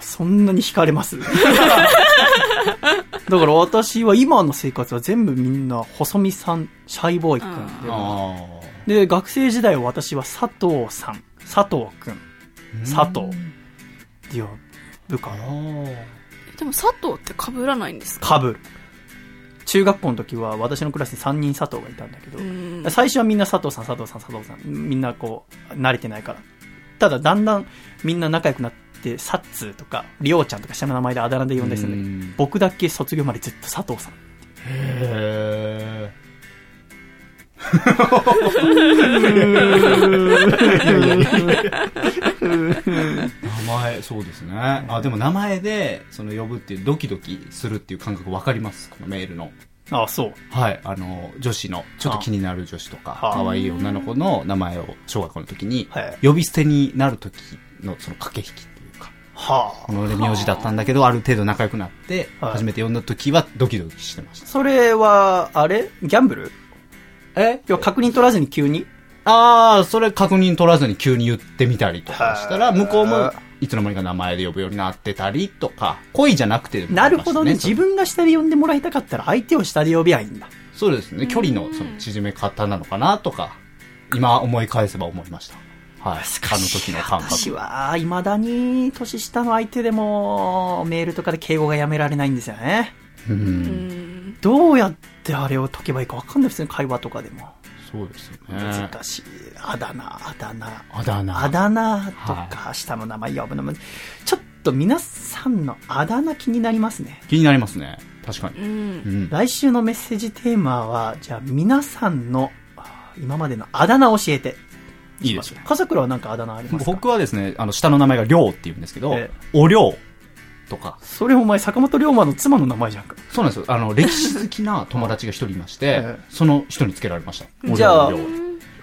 そんなに惹かれます？[LAUGHS] だから私は今の生活は全部みんな細見さん、シャイボーイ君で。で、学生時代は私は佐藤さん、佐藤君、佐藤って呼ぶかな。でも佐藤って被らないんですか？かぶる。中学校の時は私のクラスに3人佐藤がいたんだけど、ん最初はみんな佐藤さん、佐藤さん、佐藤さん、みんなこう、慣れてないから。ただだんだんみんな仲良くなって、サッツーとか、りょうちゃんとか下の名前であだ名で呼んだりするんだけど、僕だけ卒業までずっと佐藤さん。へ名前、そうですね。あ、でも名前で、その呼ぶっていうドキドキするっていう感覚わかります？このメールの。あそう。はい。あの、女子の、ちょっと気になる女子とか、あ可愛い女の子の名前を小学校の時にはい、呼び捨てになる時のその駆け引きっていうか、はこの俺名字だったんだけど、ある程度仲良くなって、はい初めて呼んだ時はドキドキしてました。それは、あれ？ギャンブル？え？要は確認取らずに急に？ああ、それ確認取らずに急に言ってみたりとかしたら、向こうもいつの間にか名前で呼ぶようになってたりとか、恋じゃなくて、なるほどね。自分が下で呼んでもらいたかったら相手を下で呼びゃいいんだ。そうですね。距離のその縮め方なのかなとか、今思い返せば思いました。はい。あの時の感覚。私は、未だに年下の相手でも、メールとかで敬語がやめられないんですよね。うん。どうやってあれを解けばいいか分かんないですね、会話とかでも。そうですよね。難しい。あだ名、あだ名。あだ名。あだ名とか、下の名前呼ぶのも、ちょっと皆さんのあだ名気になりますね。気になりますね。確かに。うん。来週のメッセージテーマは、じゃあ皆さんのあ今までのあだ名を教えて。いいですね。笠倉はなんかあだ名ありますか？僕はですね、あの、下の名前がりょうって言うんですけどえ、おりょうとか。それお前坂本龍馬の妻の名前じゃんか。そうなんですよ。あの、歴史好きな友達が一人いまして [LAUGHS] ええ、その人につけられました。じゃあ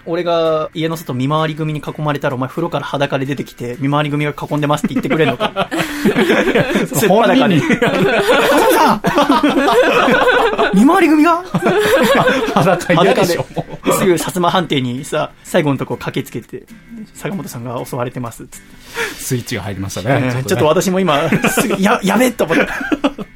俺が家の外見回り組に囲まれたらお前風呂から裸で出てきて見回り組が囲んでますって言ってくれるのか [LAUGHS] [LAUGHS] すっぱだかで。さん見回り組が？裸嫌でしょ。すぐ薩摩藩邸にさ、最後のとこ駆けつけて、坂本さんが襲われてますっつって。スイッチが入りましたえね。ーちょっと私も今、すぐ、や、やべえと思った。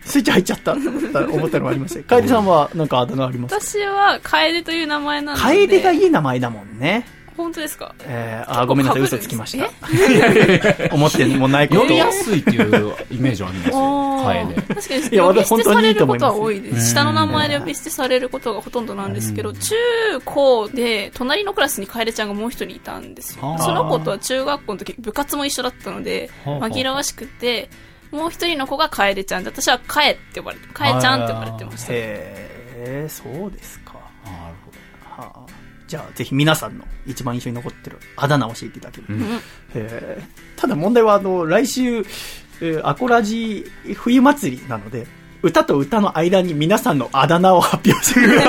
スイッチ入っちゃったと思ったのがありました。楓さんはなんかあだ名ありますか？私は、楓という名前なので。楓がいい名前だもんね。本当ですか？えー、あー、ごめんなさい、嘘つきましたえ？[LAUGHS] 思ってもないことを。呼びやすいっていうイメージはありますよ。あ楓。ー確かにいや私本当にいいされることと思いますは多いです。下の名前で呼び捨てされることがほとんどなんですけど、中高で隣のクラスに楓ちゃんがもう一人いたんですよは。あその子とは中学校の時部活も一緒だったので、はあ紛らわしくて、もう一人の子が楓ちゃんで、私は楓って呼ばれて、楓ちゃんって呼ばれてました。へえ、そうですか。なるほど。はあ、じゃあ、ぜひ皆さんの一番印象に残ってるあだ名を教えていただける。んへーただ問題は、あの、来週、えーアコラジ冬祭りなので、歌と歌の間に皆さんのあだ名を発表してくれる。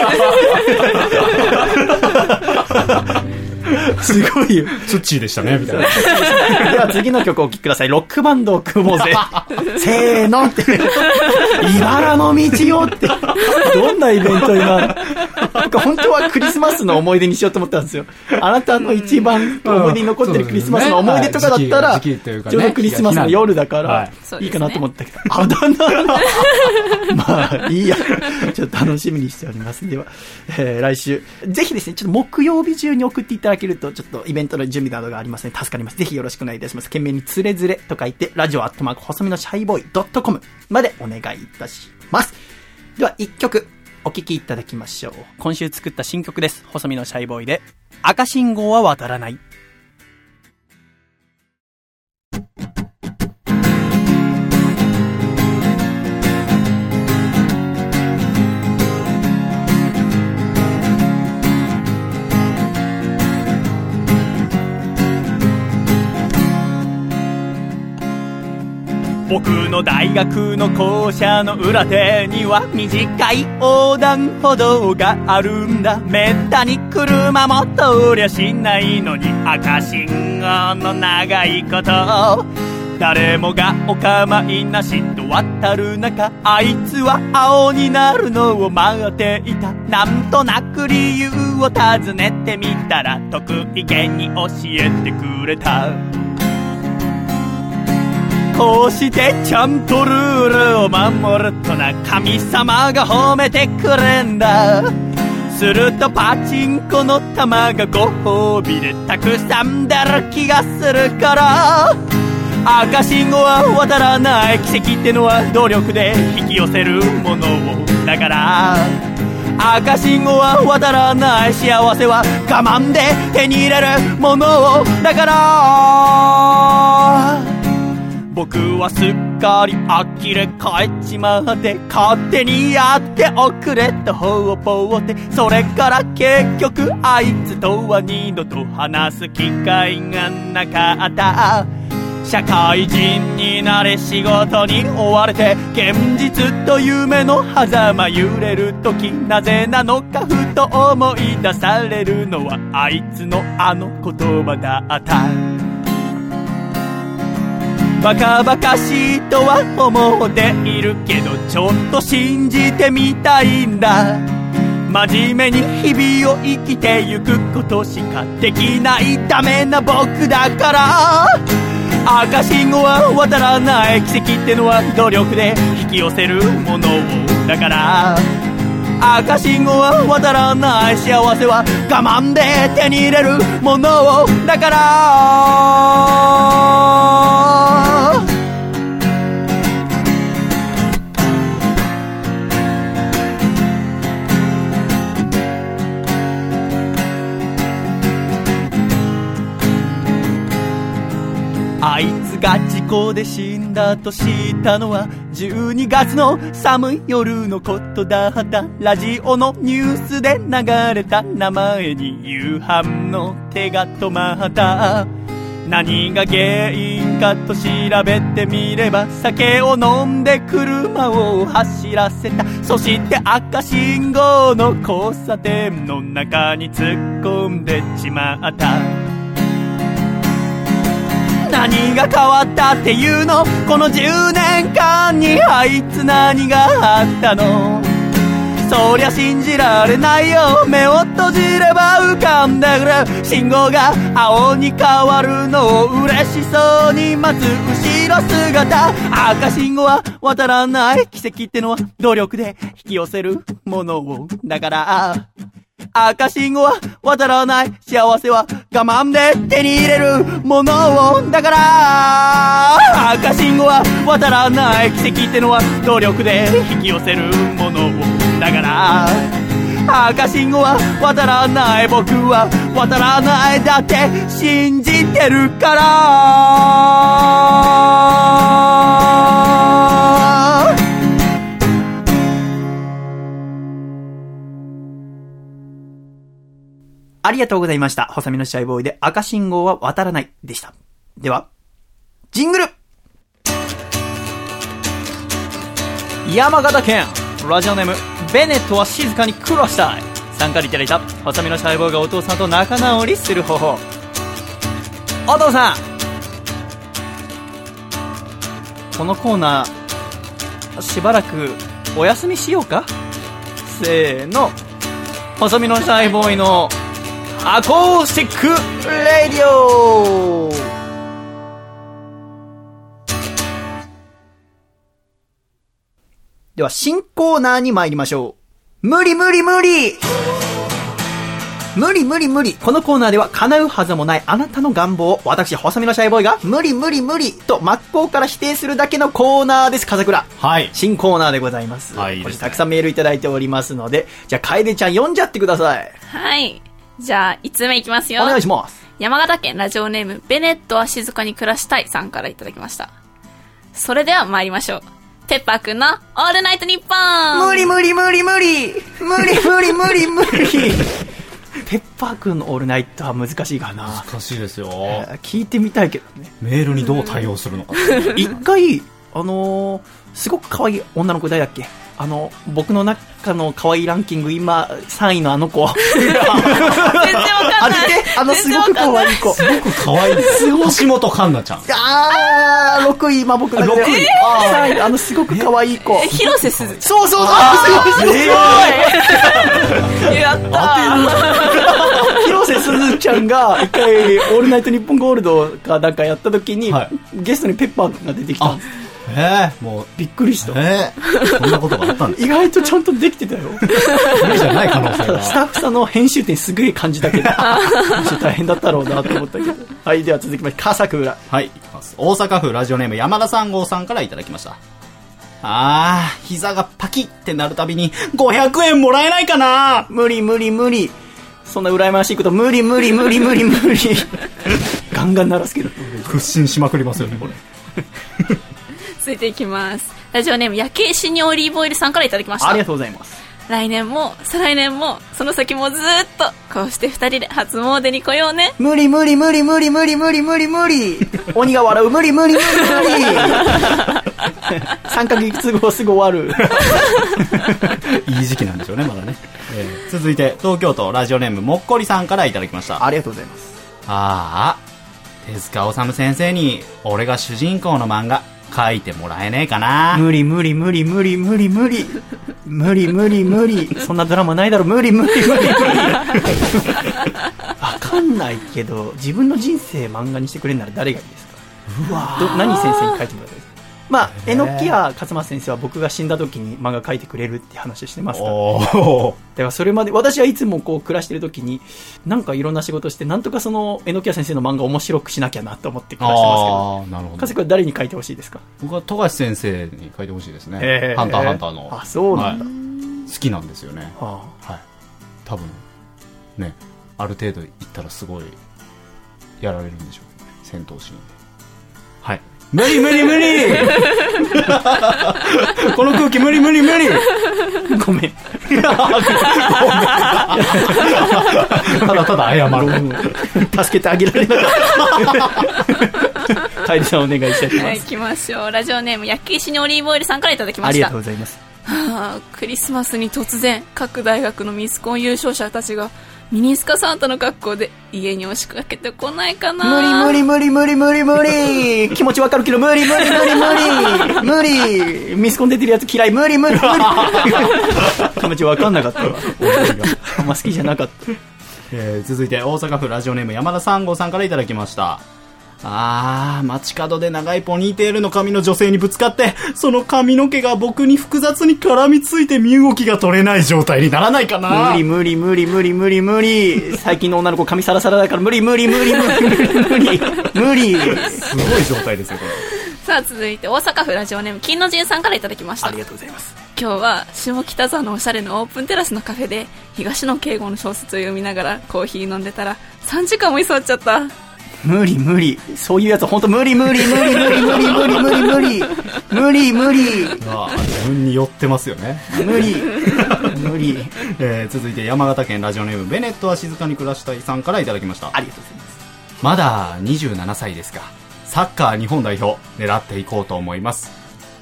[LAUGHS] すごいよ。ツッチーでしたね、みたいな。では次の曲をお聴きください。ロックバンドを組もうぜ。[LAUGHS] せーのって。茨の道よって。どんなイベント今？の。なんか本当はクリスマスの思い出にしようと思ったんですよ。あなたの一番思い出に残ってるクリスマスの思い出とかだったら、ちょうどクリスマスの夜だからはい、いいかなと思ったけど、あだ名 [LAUGHS] まあ、いいや。ちょっと楽しみにしております。では、えー来週、ぜひですね、ちょっと木曜日中に送っていただけると、ちょっとイベントの準備などがありますので、助かります。ぜひよろしくお願いいたします。懸命につれづれと書いて、ラジオアットマーク細身のシャイボーイドットコムまでお願いいたします。では、一曲、お聴きいただきましょう。今週作った新曲です。細身のシャイボーイで、赤信号は渡らない。僕の大学の校舎の裏手には短い横断歩道があるんだめったに車も通りゃしないのに赤信号の長いこと。誰もがお構いなしと渡る中あいつは青になるのを待っていた。なんとなく理由を尋ねてみたら得意げに教えてくれた。こうしてちゃんとルールを守るとな神様が褒めてくれんだ。するとパチンコの玉がご褒美でたくさん出る気がするから。赤信号は渡らない奇跡ってのは努力で引き寄せるものをだから。赤信号は渡らない幸せは我慢で手に入れるものをだから。僕はすっかり呆れ返っちまって勝手にやっておくれと方々ってそれから結局あいつとは二度と話す機会がなかった社会人になれ仕事に追われて現実と夢の狭間揺れる時なぜなのかふと思い出されるのはあいつのあの言葉だった。バカバカしいとは思っているけどちょっと信じてみたいんだ。真面目に日々を生きてゆくことしかできないダメな僕だから。赤信号は渡らない奇跡ってのは努力で引き寄せるものを。だから赤信号は渡らない幸せは我慢で手に入れるものを。だからあいつが事故で死んだと知ったのは12月の寒い夜のことだ。ったラジオのニュースで流れた名前に夕飯の手が止まった。何が原因かと調べてみれば酒を飲んで車を走らせた。そして赤信号の交差点の中に突っ込んでしまった。何が変わったっていうの？この10年間にあいつ何があったの？そりゃ信じられないよ。目を閉じれば浮かんでくる信号が青に変わるのを嬉しそうに待つ後ろ姿。赤信号は渡らない。奇跡ってのは努力で引き寄せるものを。だから赤信号は渡らない。幸せは我慢で手に入れるものを。だから赤信号は渡らない。奇跡ってのは努力で引き寄せるものを。だから赤信号は渡らない。僕は渡らない。だって信じてるから。ありがとうございました。細身のシャイボーイで赤信号は渡らないでした。では、ジングル。山形県ラジオネームベネットは静かに苦労したい。参加いただいた細身のシャイボーイがお父さんと仲直りする方法。お父さん。このコーナーしばらくお休みしようか？せーの。細身のシャイボーイのアコースティックレディオでは、新コーナーに参りましょう。無理無理無理無理無理無理このコーナーでは叶うはずもないあなたの願望を私、細身のシャイボーイが無理無理無理と真っ向から否定するだけのコーナーです、風倉。はい。新コーナーでございます。はいいいですねこれたくさんメールいただいておりますので、じゃあ、楓ちゃん読んじゃってください。はい。じゃあ、5つ目いきますよ。お願いします。山形県ラジオネーム、ベネットは静かに暮らしたいさんからいただきました。それでは参りましょう。ペッパーくんのオールナイトニッポン無理無理無理無理無理無理無理無理ペッパーくんのオールナイトは難しいかな。難しいですよ。聞いてみたいけどね。メールにどう対応するのか。一回、あのーすごく可愛い女の子誰だっけ？あの、僕の中の可愛いランキング今3位のあの [LAUGHS] 子。全然わかんないあのすごく可愛い子。すごく可愛い。す。橋本環奈ちゃん。あー、6位、今僕の中で。あ6位あー3位、あのすごく可愛い子。え、広瀬すず。そうそうそうすごいやったー [LAUGHS] 広瀬すずちゃんが一回、オールナイトニッポンゴールドかなんかやった時に、ゲストにペッパーが出てきたんです。ええもう、びっくりした。ええこんなことがあったんです意外とちゃんとできてたよ。無理じゃない可能性が [LAUGHS] スタッフさんの編集点すげえ感じだけど、[LAUGHS] 大変だったろうなと思ったけど。[LAUGHS] はい、では続きまして、笠倉。はい、いきます。大阪府ラジオネーム山田三号さんからいただきました。あー、膝がパキってなるたびに、500円もらえないかな無理無理無理。そんな羨ましいこと、無理無理無理無理無理。ガンガン鳴らすけど。屈伸しまくりますよね、これ。続いていきます。ラジオネーム、焼け石にオリーブオイルさんからいただきました。ありがとうございます。来年も、再来年も、その先もずーっと、こうして二人で初詣に来ようね。無理無理無理無理無理無理無理無理。[LAUGHS] 鬼が笑う、無理無理無理無理。3ヶ月後すぐ終わる。いい時期なんでしょうね、まだね。えー続いて、東京都ラジオネームもっこりさんからいただきました。ありがとうございます。ああ、手塚治虫先生に、俺が主人公の漫画、書いてもらえねえかな無理無理無理無理無理無理。無理無理無理。そんなドラマないだろ、無理無理無理無理。[LAUGHS] わかんないけど、自分の人生漫画にしてくれるなら誰がいいですか？うわど何先生に書いてもらったらいいですかまあ、えのきや勝松先生は僕が死んだ時に漫画描いてくれるって話をしてますから。だおからそれまで、私はいつもこう暮らしてる時に、なんかいろんな仕事して、なんとかその、えのきや先生の漫画を面白くしなきゃなと思って暮らしてますけど。ああ、なるほど誰に書いてほしいですか？僕は富樫先生に書いてほしいですね。ハンターハンターの。あそうなんだはい好きなんですよね。ははい。多分、ね、ある程度行ったらすごい、やられるんでしょう。戦闘シーンで。はい。無理無理無理 [LAUGHS] この空気無理無理無理ごめん。ただただ謝る。助けてあげられなかった。[LAUGHS] カイリさんお願いしたいと思はいい、ます。行きましょう。ラジオネーム、焼き石にオリーブオイルさんからいただきました。ありがとうございます。はあ、クリスマスに突然、各大学のミスコン優勝者たちが、ミニスカサンタの格好で家に押しかけてこないかな。無理無理無理無理無理。無理 [LAUGHS] 気持ちわかるけど無理無理無理無理無理。ミスコン出てるやつ嫌い。無理無理無理。[LAUGHS] 気持ちわかんなかったわ。あんま好きじゃなかった。えー続いて大阪府ラジオネーム山田三号さんからいただきましたあー街角で長いポニーテールの髪の女性にぶつかってその髪の毛が僕に複雑に絡みついて身動きが取れない状態にならないかな。無理無理無理無理無理無理最近の女の子髪サラサラだから無理無理無理無理無理。無理。無理すごい状態ですよこれ。さあ、続いて大阪府ラジオネーム、金の神さんからいただきました。ありがとうございます。今日は下北沢のおしゃれのオープンテラスのカフェで東野敬吾の小説を読みながらコーヒー飲んでたら3時間も居座っちゃった無理無理。そういうやつ本当無理無理無理無理無理無理無理無理無理無理自分に寄ってますよね。無理。無理。えー続いて山形県ラジオネームベネットは静かに暮らしたいさんからいただきました。ありがとうございます。まだ27歳ですがサッカー日本代表狙っていこうと思います。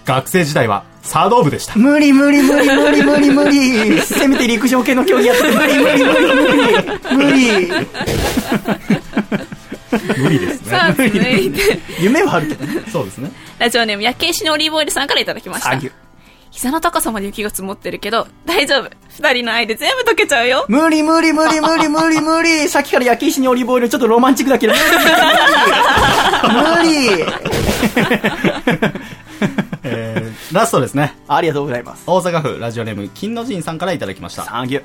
学生時代は茶道部でした。無理無理無理無理無理無理。せめて陸上系の競技やってて無理無理無理無理無理無理ですさあ続いて。夢はあるけどね。そうですね。ラジオネーム夜景師のオリーブオイルさんからいただきました。膝の高さまで雪が積もってるけど大丈夫。二人の愛で全部溶けちゃうよ。無理無理無理無理無理無理。さっきから焼き石にオリーブオイルちょっとロマンチックだけど。無理。無理。[LAUGHS] えーラストですね。ありがとうございます。大阪府ラジオネーム金の神さんからいただきました。作業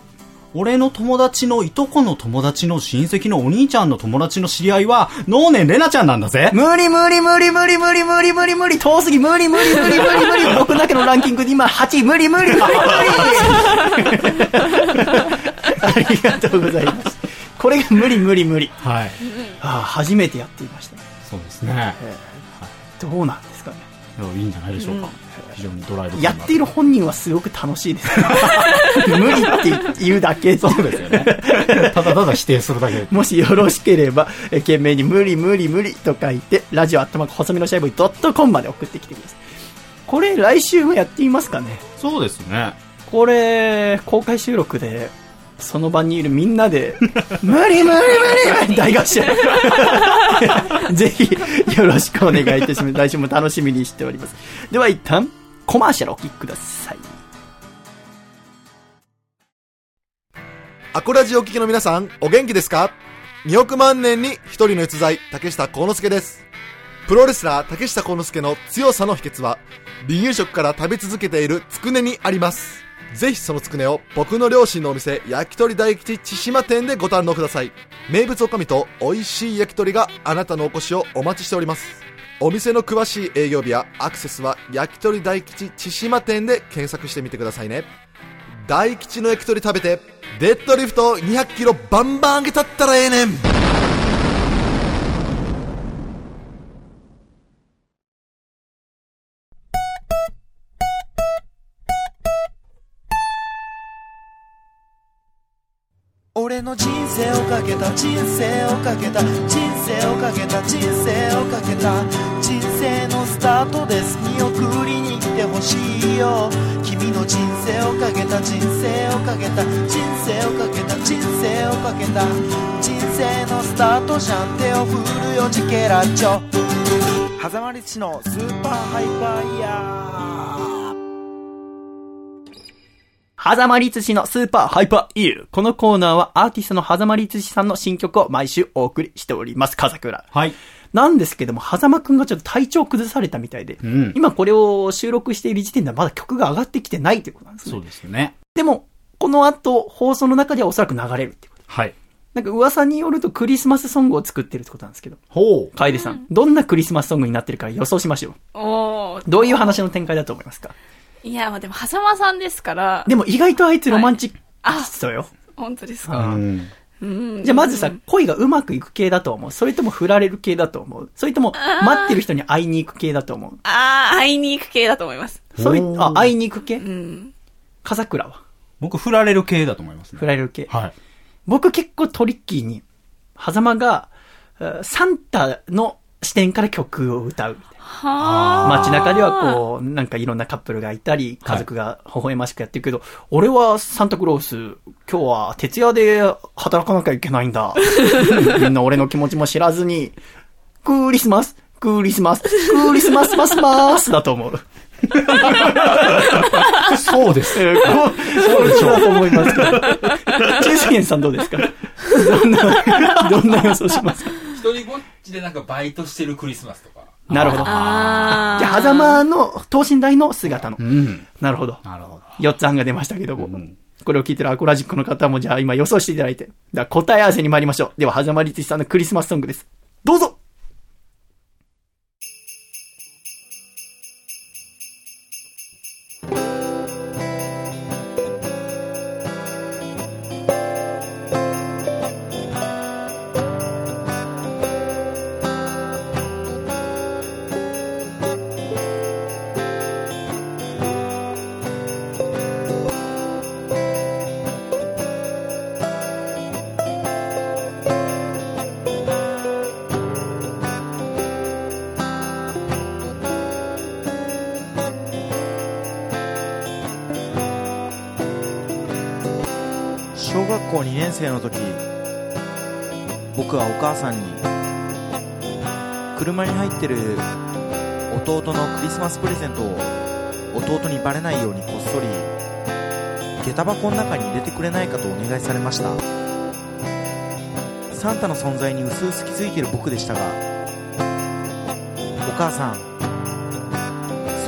俺の友達のいとこの友達の親戚のお兄ちゃんの友達の知り合いは能年玲奈ちゃんなんだぜ。無理無理無理無理無理無理無理無理遠すぎ無理無理無理無理。無 [LAUGHS] 理僕だけのランキングで今8位無理無理。無理無理ありがとうございます。これが無理無理無理。はい。ああ初めてやっていましたそうですね。どうなんですかね。いいんじゃないでしょうか、非常にドライブやっている本人はすごく楽しいです。[LAUGHS] 無理って言うだけ。そうですよね。ただただ否定するだけ。もしよろしければ、えー懸命に無理無理無理と書いて、ラジオアットマーク細身のシャイボーイドットコムまで送ってきてください。これ来週もやってみますかね？そうですね。これ、公開収録で、その場にいるみんなで、無理無理無理大合唱。[LAUGHS] ぜひ、よろしくお願いいたします。来週も楽しみにしております。では一旦、コマーシャルお聞きください。アコラジオ聞きの皆さん、お元気ですか ?2 億万年に一人の逸材、竹下幸之助です。プロレスラー竹下幸之助の強さの秘訣は、離乳食から食べ続けているつくねにあります。ぜひそのつくねを僕の両親のお店、焼き鳥大吉千島店でご堪能ください。名物おかみと美味しい焼き鳥があなたのお越しをお待ちしております。お店の詳しい営業日やアクセスは焼き鳥大吉千島店で検索してみてくださいね。大吉の焼き鳥食べてデッドリフト200キロバンバン上げたったらええねん俺の人生をかけた人生をかけた人生をかけた人生をかけた人生のスタートです。見送りに来てほしいよ。君の人生をかけた人生をかけた人生をかけた人生をかけた人生のスタートじゃん。手を振るよジケラッチョ。狭間律師のスーパーハイパーイヤー。狭間律師のスーパーハイパーイール。このコーナーはアーティストの狭間律師さんの新曲を毎週お送りしております。風倉。はい。なんですけども、狭間くんがちょっと体調崩されたみたいで、うん。今これを収録している時点ではまだ曲が上がってきてないということなんですね。そうですよね。でも、この後、放送の中ではおそらく流れるっていうこと。はい。なんか噂によるとクリスマスソングを作ってるってことなんですけど。ほう。楓さん、どんなクリスマスソングになってるか予想しましょう。おーどういう話の展開だと思いますか？いや、まあでも、狭間さんですから。でも意外とあいつロマンチックあ、そうよ。本当ですか？うんうんじゃあまずさ、恋がうまくいく系だと思うそれとも振られる系だと思うそれとも待ってる人に会いに行く系だと思うあー、会いに行く系だと思います。そういう、あ、会いに行く系？うん。笠倉は？僕、振られる系だと思いますね。振られる系。はい。僕結構トリッキーに、狭間が、えーサンタの視点から曲を歌うみたいな。は街中ではこう、なんかいろんなカップルがいたり、家族が微笑ましくやってるけど、俺はサンタクロース、今日は徹夜で働かなきゃいけないんだ。[LAUGHS] みんな俺の気持ちも知らずに、クリスマス、クリスマス、クリスマスマスマスだと思う。そうです。えーこうそうでしょう。だと思いますけど。中世さんどうですか？どんな、どんな予想しますか？一人ぼっちでなんかバイトしてるクリスマスとか。なるほど。じあゃあ、狭間の等身大の姿の。うん。なるほど。なるほど。4つ案が出ましたけども。これを聞いてるアコラジックの方も、じゃあ今予想していただいて。では答え合わせに参りましょう。では、狭間律史さんのクリスマスソングです。どうぞリスマスプレゼントを弟にバレないようにこっそり下駄箱の中に入れてくれないかとお願いされました。サンタの存在にうすうす気づいている僕でしたがお母さん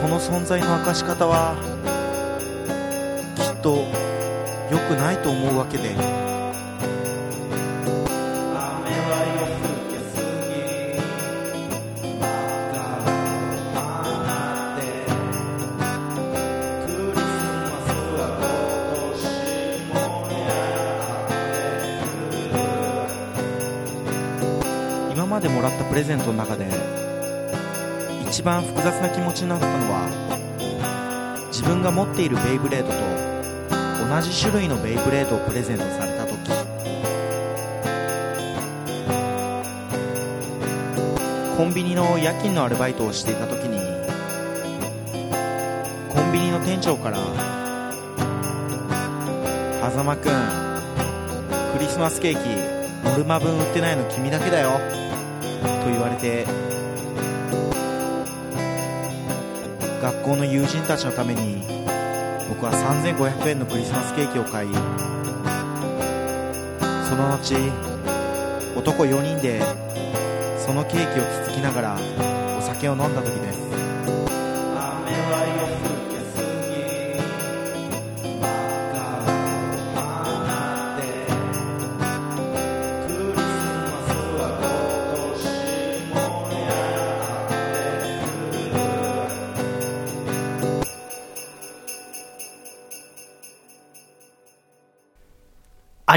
その存在の明かし方はきっと良くないと思うわけでレゼントの中で一番複雑な気持ちになったのは自分が持っているベイブレードと同じ種類のベイブレードをプレゼントされた時。コンビニの夜勤のアルバイトをしていた時にコンビニの店長から「狭間くんクリスマスケーキノルマ分売ってないの君だけだよ」と言われて学校の友人たちのために僕は3500円のクリスマスケーキを買いその後男4人でそのケーキをつつきながらお酒を飲んだ時です。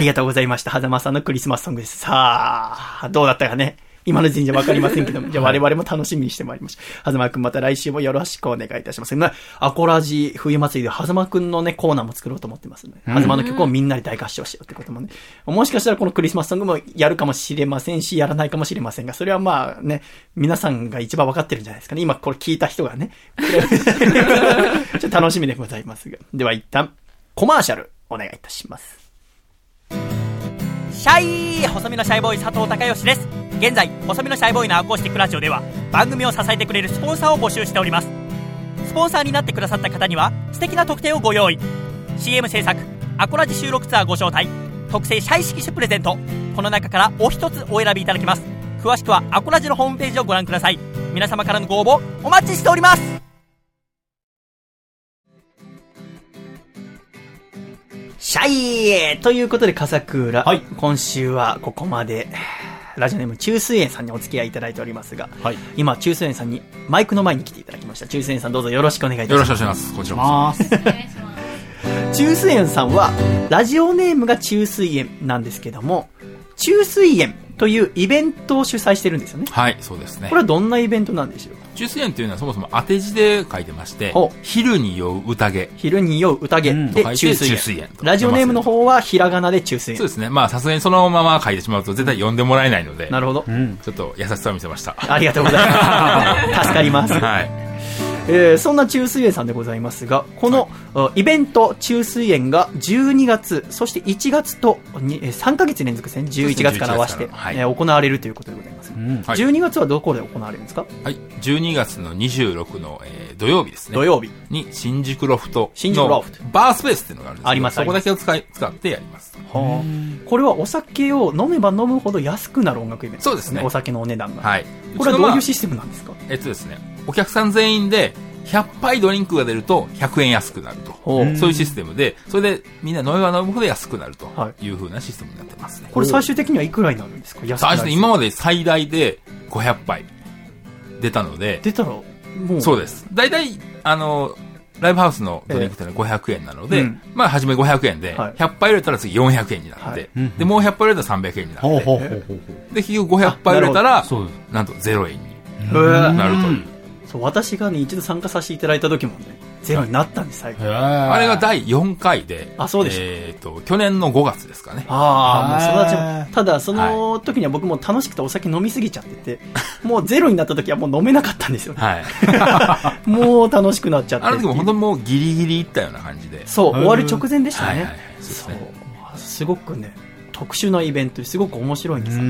りがとうございました。狭間さんのクリスマスソングです。さあ、どうだったかね。今の時点じゃわかりませんけども、じゃあ我々も楽しみにしてまいりました。狭間くんまた来週もよろしくお願いいたします。ね、アコラジ冬祭りで狭間くんのね、コーナーも作ろうと思ってますので、うん狭間の曲をみんなで大合唱しようってこともね、もしかしたらこのクリスマスソングもやるかもしれませんし、やらないかもしれませんが、それはまあね、皆さんが一番わかってるんじゃないですかね。今これ聞いた人がね。[LAUGHS] ちょっと楽しみでございますが。では一旦、コマーシャルお願いいたします。シャイ細身のシャイボーイ佐藤孝義です。現在細身のシャイボーイのアコースティックラジオでは番組を支えてくれるスポンサーを募集しております。スポンサーになってくださった方には素敵な特典をご用意。CM 制作アコラジ収録ツアーご招待特製シャイ色紙プレゼント。この中からお一つお選びいただけます。詳しくはアコラジのホームページをご覧ください。皆様からのご応募お待ちしております。シャイということで、笠倉。今週はここまで、ラジオネーム中水園さんにお付き合いいただいておりますが、今、中水園さんにマイクの前に来ていただきました。中水園さんどうぞよろしくお願いいたします。よろしくお願いします。こちらこそ。中水園さんは、ラジオネームが中水園なんですけども、中水園というイベントを主催してるんですよね。はいそうですね。これはどんなイベントなんでしょう？か中水園というのはそもそも当て字で書いてまして昼に酔う宴。昼に酔う宴でと書いて中水園中水園とラジオネームの方はひらがなで中水園そうですね。まあさすがにそのまま書いてしまうと絶対読んでもらえないのでなるほど、ちょっと優しさを見せました。ありがとうございます。[LAUGHS] 助かります。はい。えーそんな中水園さんでございますが、この、あイベント中水園が12月、そして1月とにえー3ヶ月連続ですね、11月から合わせて、11月からはい。えー行われるということでございます。はい。12月はどこで行われるんですか？はい、12月の26の、えー土曜日ですね。土曜日。に、新宿ロフト新宿ロフト。のバースペースっていうのがあるんですありますそこだけを使い、使ってやります。はあこれはお酒を飲めば飲むほど安くなる音楽イベントそうですね。お酒のお値段が。はい。これはどういうシスステムなんですか？えっとですね、お客さん全員で、100杯ドリンクが出ると100円安くなると。そういうシステムで、それでみんな飲めば飲むほど安くなるとい。うふうなシステムになってますね。これ最終的にはいくらになるんですか？安く今まで最大で500杯出たので、出たら、もう。そうです。大体、あの、ライブハウスのドリンクってのは500円なので、うん。まあ、初め500円で、はい。100杯入れたら次400円になって、で、もう100杯入れたら300円になって、で、結局500杯入れたらあなんと0円になるという。そう私がね、一度参加させていただいた時もね、ゼロになったんです、最後。あれが第4回で、あそうでしたえっ、と、去年の5月ですかね。ああ、もうそへーのうちもただ、その時には僕も楽しくてお酒飲みすぎちゃってて、もうゼロになった時はもう飲めなかったんですよね。はい。[LAUGHS] もう楽しくなっちゃって。あの時も本当にもうギリギリいったような感じで。そう、終わる直前でしたね。はいはいはいそうね。すごくね、特殊なイベントですごく面白いんですよ、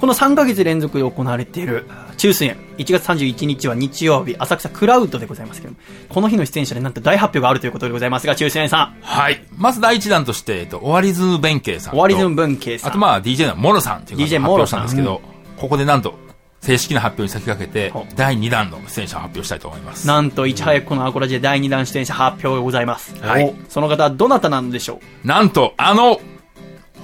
この3ヶ月連続で行われている中水園、1月31日は日曜日、浅草クラウドでございますけども、この日の出演者でなんと大発表があるということでございますが、中水園さん。はい。まず第一弾として、えっと、オワリズム弁慶さんと。オワリズム弁慶さんあとまあ DJ のモロさんっていう方が発表したんですけどモロ、ここでなんと、正式な発表に先駆けて、第2弾の出演者を発表したいと思います。なんといち早くこのアコラジで第2弾出演者発表がございます。はいおその方はどなたなんでしょう？なんと、あの、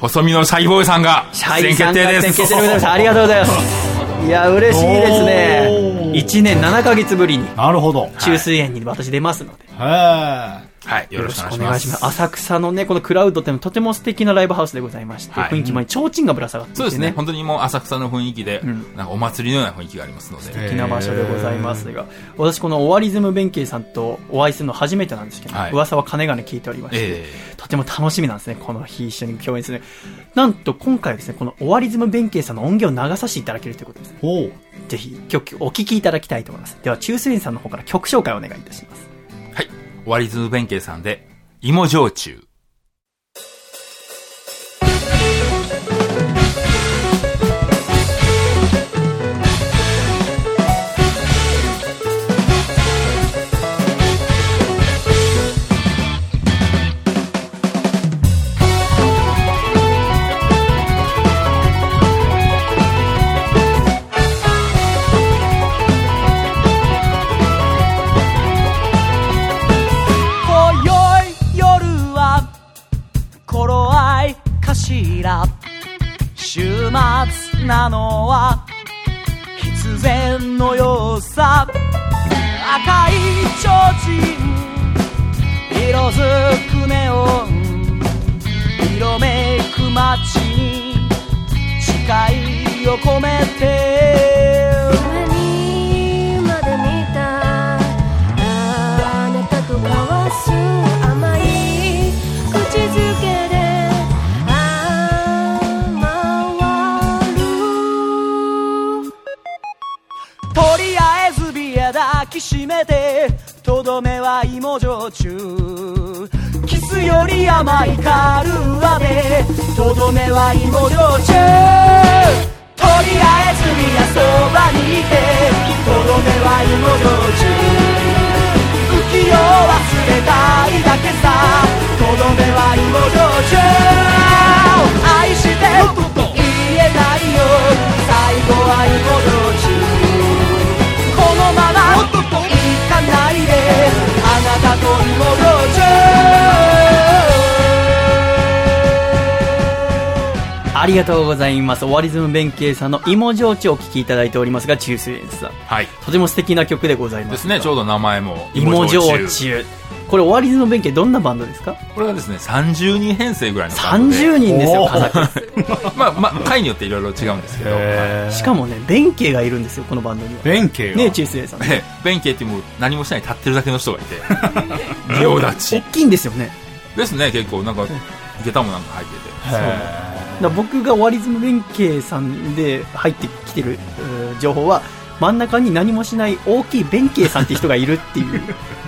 細身のシャイボーイさんが出演決定です。決定。ありがとうございます。いや、嬉しいですね。1年7ヶ月ぶりに。なるほど。中水園に私出ますので。はい。よろしくお願いします。浅草のね、このクラウドっていうのはとても素敵なライブハウスでございまして、はい雰囲気も提灯がぶら下がってね。そうですね。本当にもう浅草の雰囲気で、なんかお祭りのような雰囲気がありますので。素素敵な場所でございますが、私このオワリズム弁慶さんとお会いするの初めてなんですけど、はい噂は金々聞いておりまして、えとても楽しみなんですね、この日一緒に共演する。なんと今回はですね、このオワリズム弁慶さんの音源を流させていただけるということです。ぜひ曲お聴きいただきたいと思います。では、中水園さんの方から曲紹介をお願いいたします。終わりず弁慶さんで、芋焼酎。末なのは必然のよさ。赤い提灯。色づくネオン。色めく街に。誓いを込めて。きしめてとどめは芋焼酎。キスより甘いカルーアでとどめは芋焼酎。とりあえずみやそばにいてとどめは芋焼酎。浮世を忘れたいだけさ。とどめは芋焼酎。愛して言えないよ。最後どこ行かないであなたとありがとうございます。終わりズム弁慶さんの「芋焼酎」をお聴きいただいておりますが中水さん、はい、とても素敵な曲でございます。ですね。ちょうど名前も芋焼酎。これ、オワリズム弁慶どんなバンドですか？これはですね、30人編成ぐらいのバンドで。30人ですよ家族 [LAUGHS] まあ、まあ、回によっていろいろ違うんですけど。しかもね、弁慶がいるんですよ、このバンドには。弁慶ね、中水園さん。ええ弁慶っていうもう何もしない立ってるだけの人がいて。[LAUGHS] 立ち。大きいんですよね。ですね、結構、なんか、下駄もなんか入ってて。そう僕がワリズム弁慶さんで入ってきてる情報は真ん中に何もしない大きい弁慶さんって人がいるっていう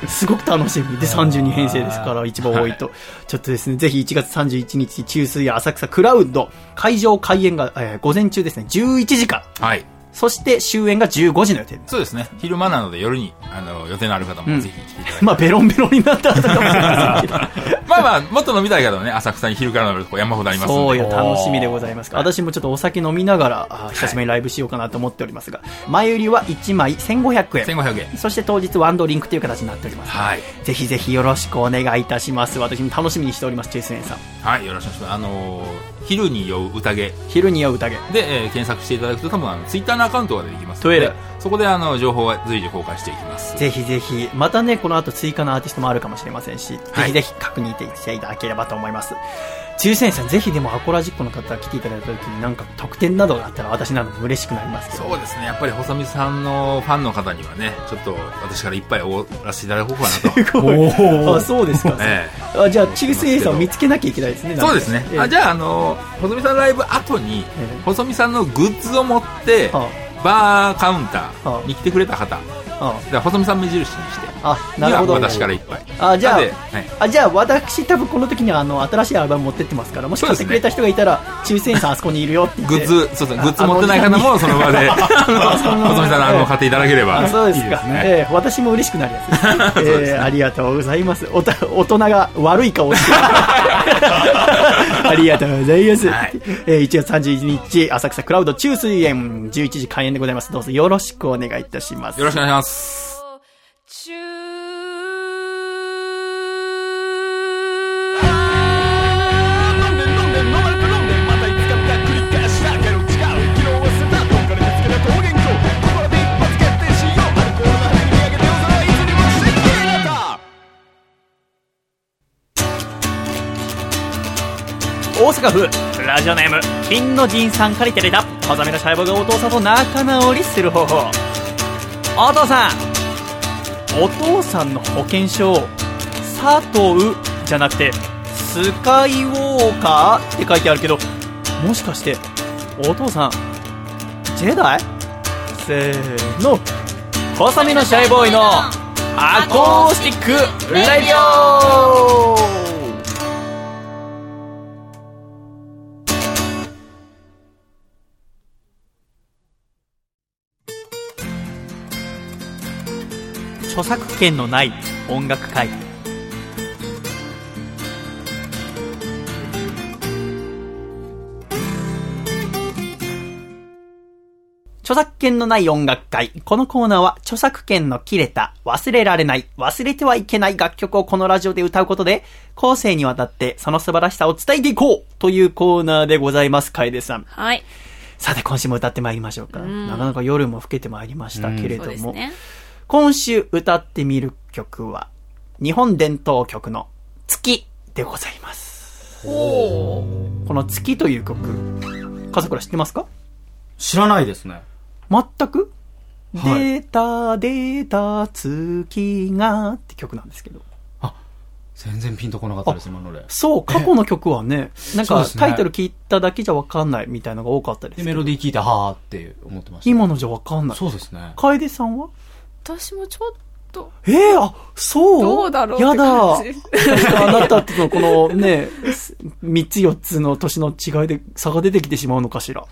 すごく楽しみ。で32編成ですから一番多いと、ちょっとですねぜひ1月31日中水や浅草クラウド会場開演が、えー午前中ですね。11時からはい。そして終演が15時の予定そうですね。昼間なので夜に、あの、予定のある方もぜひ来ていただいて。まあベロンベロンになった後かもしれませんけどまあまあ、もっと飲みたい方はね、浅草に昼から飲めるとこ山ほどあります。そうよ、楽しみでございます。私もちょっとお酒飲みながら、あ久しぶりにライブしようかなと思っておりますが、前売りは1枚1500円。1500円。そして当日ワンドリンクという形になっております。はい。ぜひぜひよろしくお願いいたします。私も楽しみにしております、チェイスエンさん。はい、よろしくお願いします。あのー昼に酔う宴。昼に酔う宴。で、えー検索していただくと多分、あの、ツイッターのアカウントが出てきますのトイレで、そこで、あの、情報は随時公開していきます。ぜひぜひ、またね、この後追加のアーティストもあるかもしれませんし、ぜひぜひ確認していただければと思います。中先生、ぜひでもアコラジックの方来ていただいた時になんか特典などがあったら私なども嬉しくなりますけど。そうですね。やっぱり、細見さんのファンの方にはね、ちょっと私から一杯おごらせていただこうかなと。[LAUGHS] おーあそうですかええあじゃあ、中世さんを見つけなきゃいけないですね。そうですね。ええあじゃあ、あの、細見さんのライブ後に、細見さんのグッズを持って、バーカウンターに来てくれた方、じゃあ細見さん目印にして、あ、なるほど。私から一杯。あ、じゃあはいあ、じゃあ私多分この時にはあの、新しいアルバム持ってってますから、もし買ってくれた人がいたら、中世さんあそこにいるよって。グッズ、そうそう、グッズ持ってない方もその場で、細見さんのアルバムを買っていただければ。あそうですか。いいですねええ私も嬉しくなるやつ。[LAUGHS] ええありがとうございます。おた大人が悪い顔して。[LAUGHS] ありがとうございます。えー1月31日、浅草クラウド中水園11時開演でございます。どうぞよろしくお願いいたします。よろしくお願いします。大阪府ラジオネーム金の神さんからいただいた細身の細胞がお父さんと仲直りする方法。お父さんお父さんの保険証佐藤じゃなくてスカイウォーカーって書いてあるけどもしかしてお父さんジェダイ?せーの細身のシャイボーイのアコースティックレディオ著作権のない音楽会著作権のない音楽会。このコーナーは著作権の切れた、忘れられない、忘れてはいけない楽曲をこのラジオで歌うことで、後世にわたってその素晴らしさを伝えていこうというコーナーでございます、楓さん。はい。さて、今週も歌ってまいりましょうか。うんなかなか夜も更けてまいりましたけれども、そうですね。今週歌ってみる曲は、日本伝統曲の月でございます。おこの月という曲、笠倉知ってますか？知らないですね。全く、はいデータ、データ、月がって曲なんですけど。全然ピンとこなかったです、今ので。そう、過去の曲はね、なんかタイトル聞いただけじゃわかんないみたいなのが多かったです。メロディー聞いて、はーって思ってました。今のじゃわかんない。そうですね。楓さんは？私もちょっと、ええあ、そう？どうだろうってやだ。あなたとのこのね、三つ四つの年の違いで差が出てきてしまうのかしら。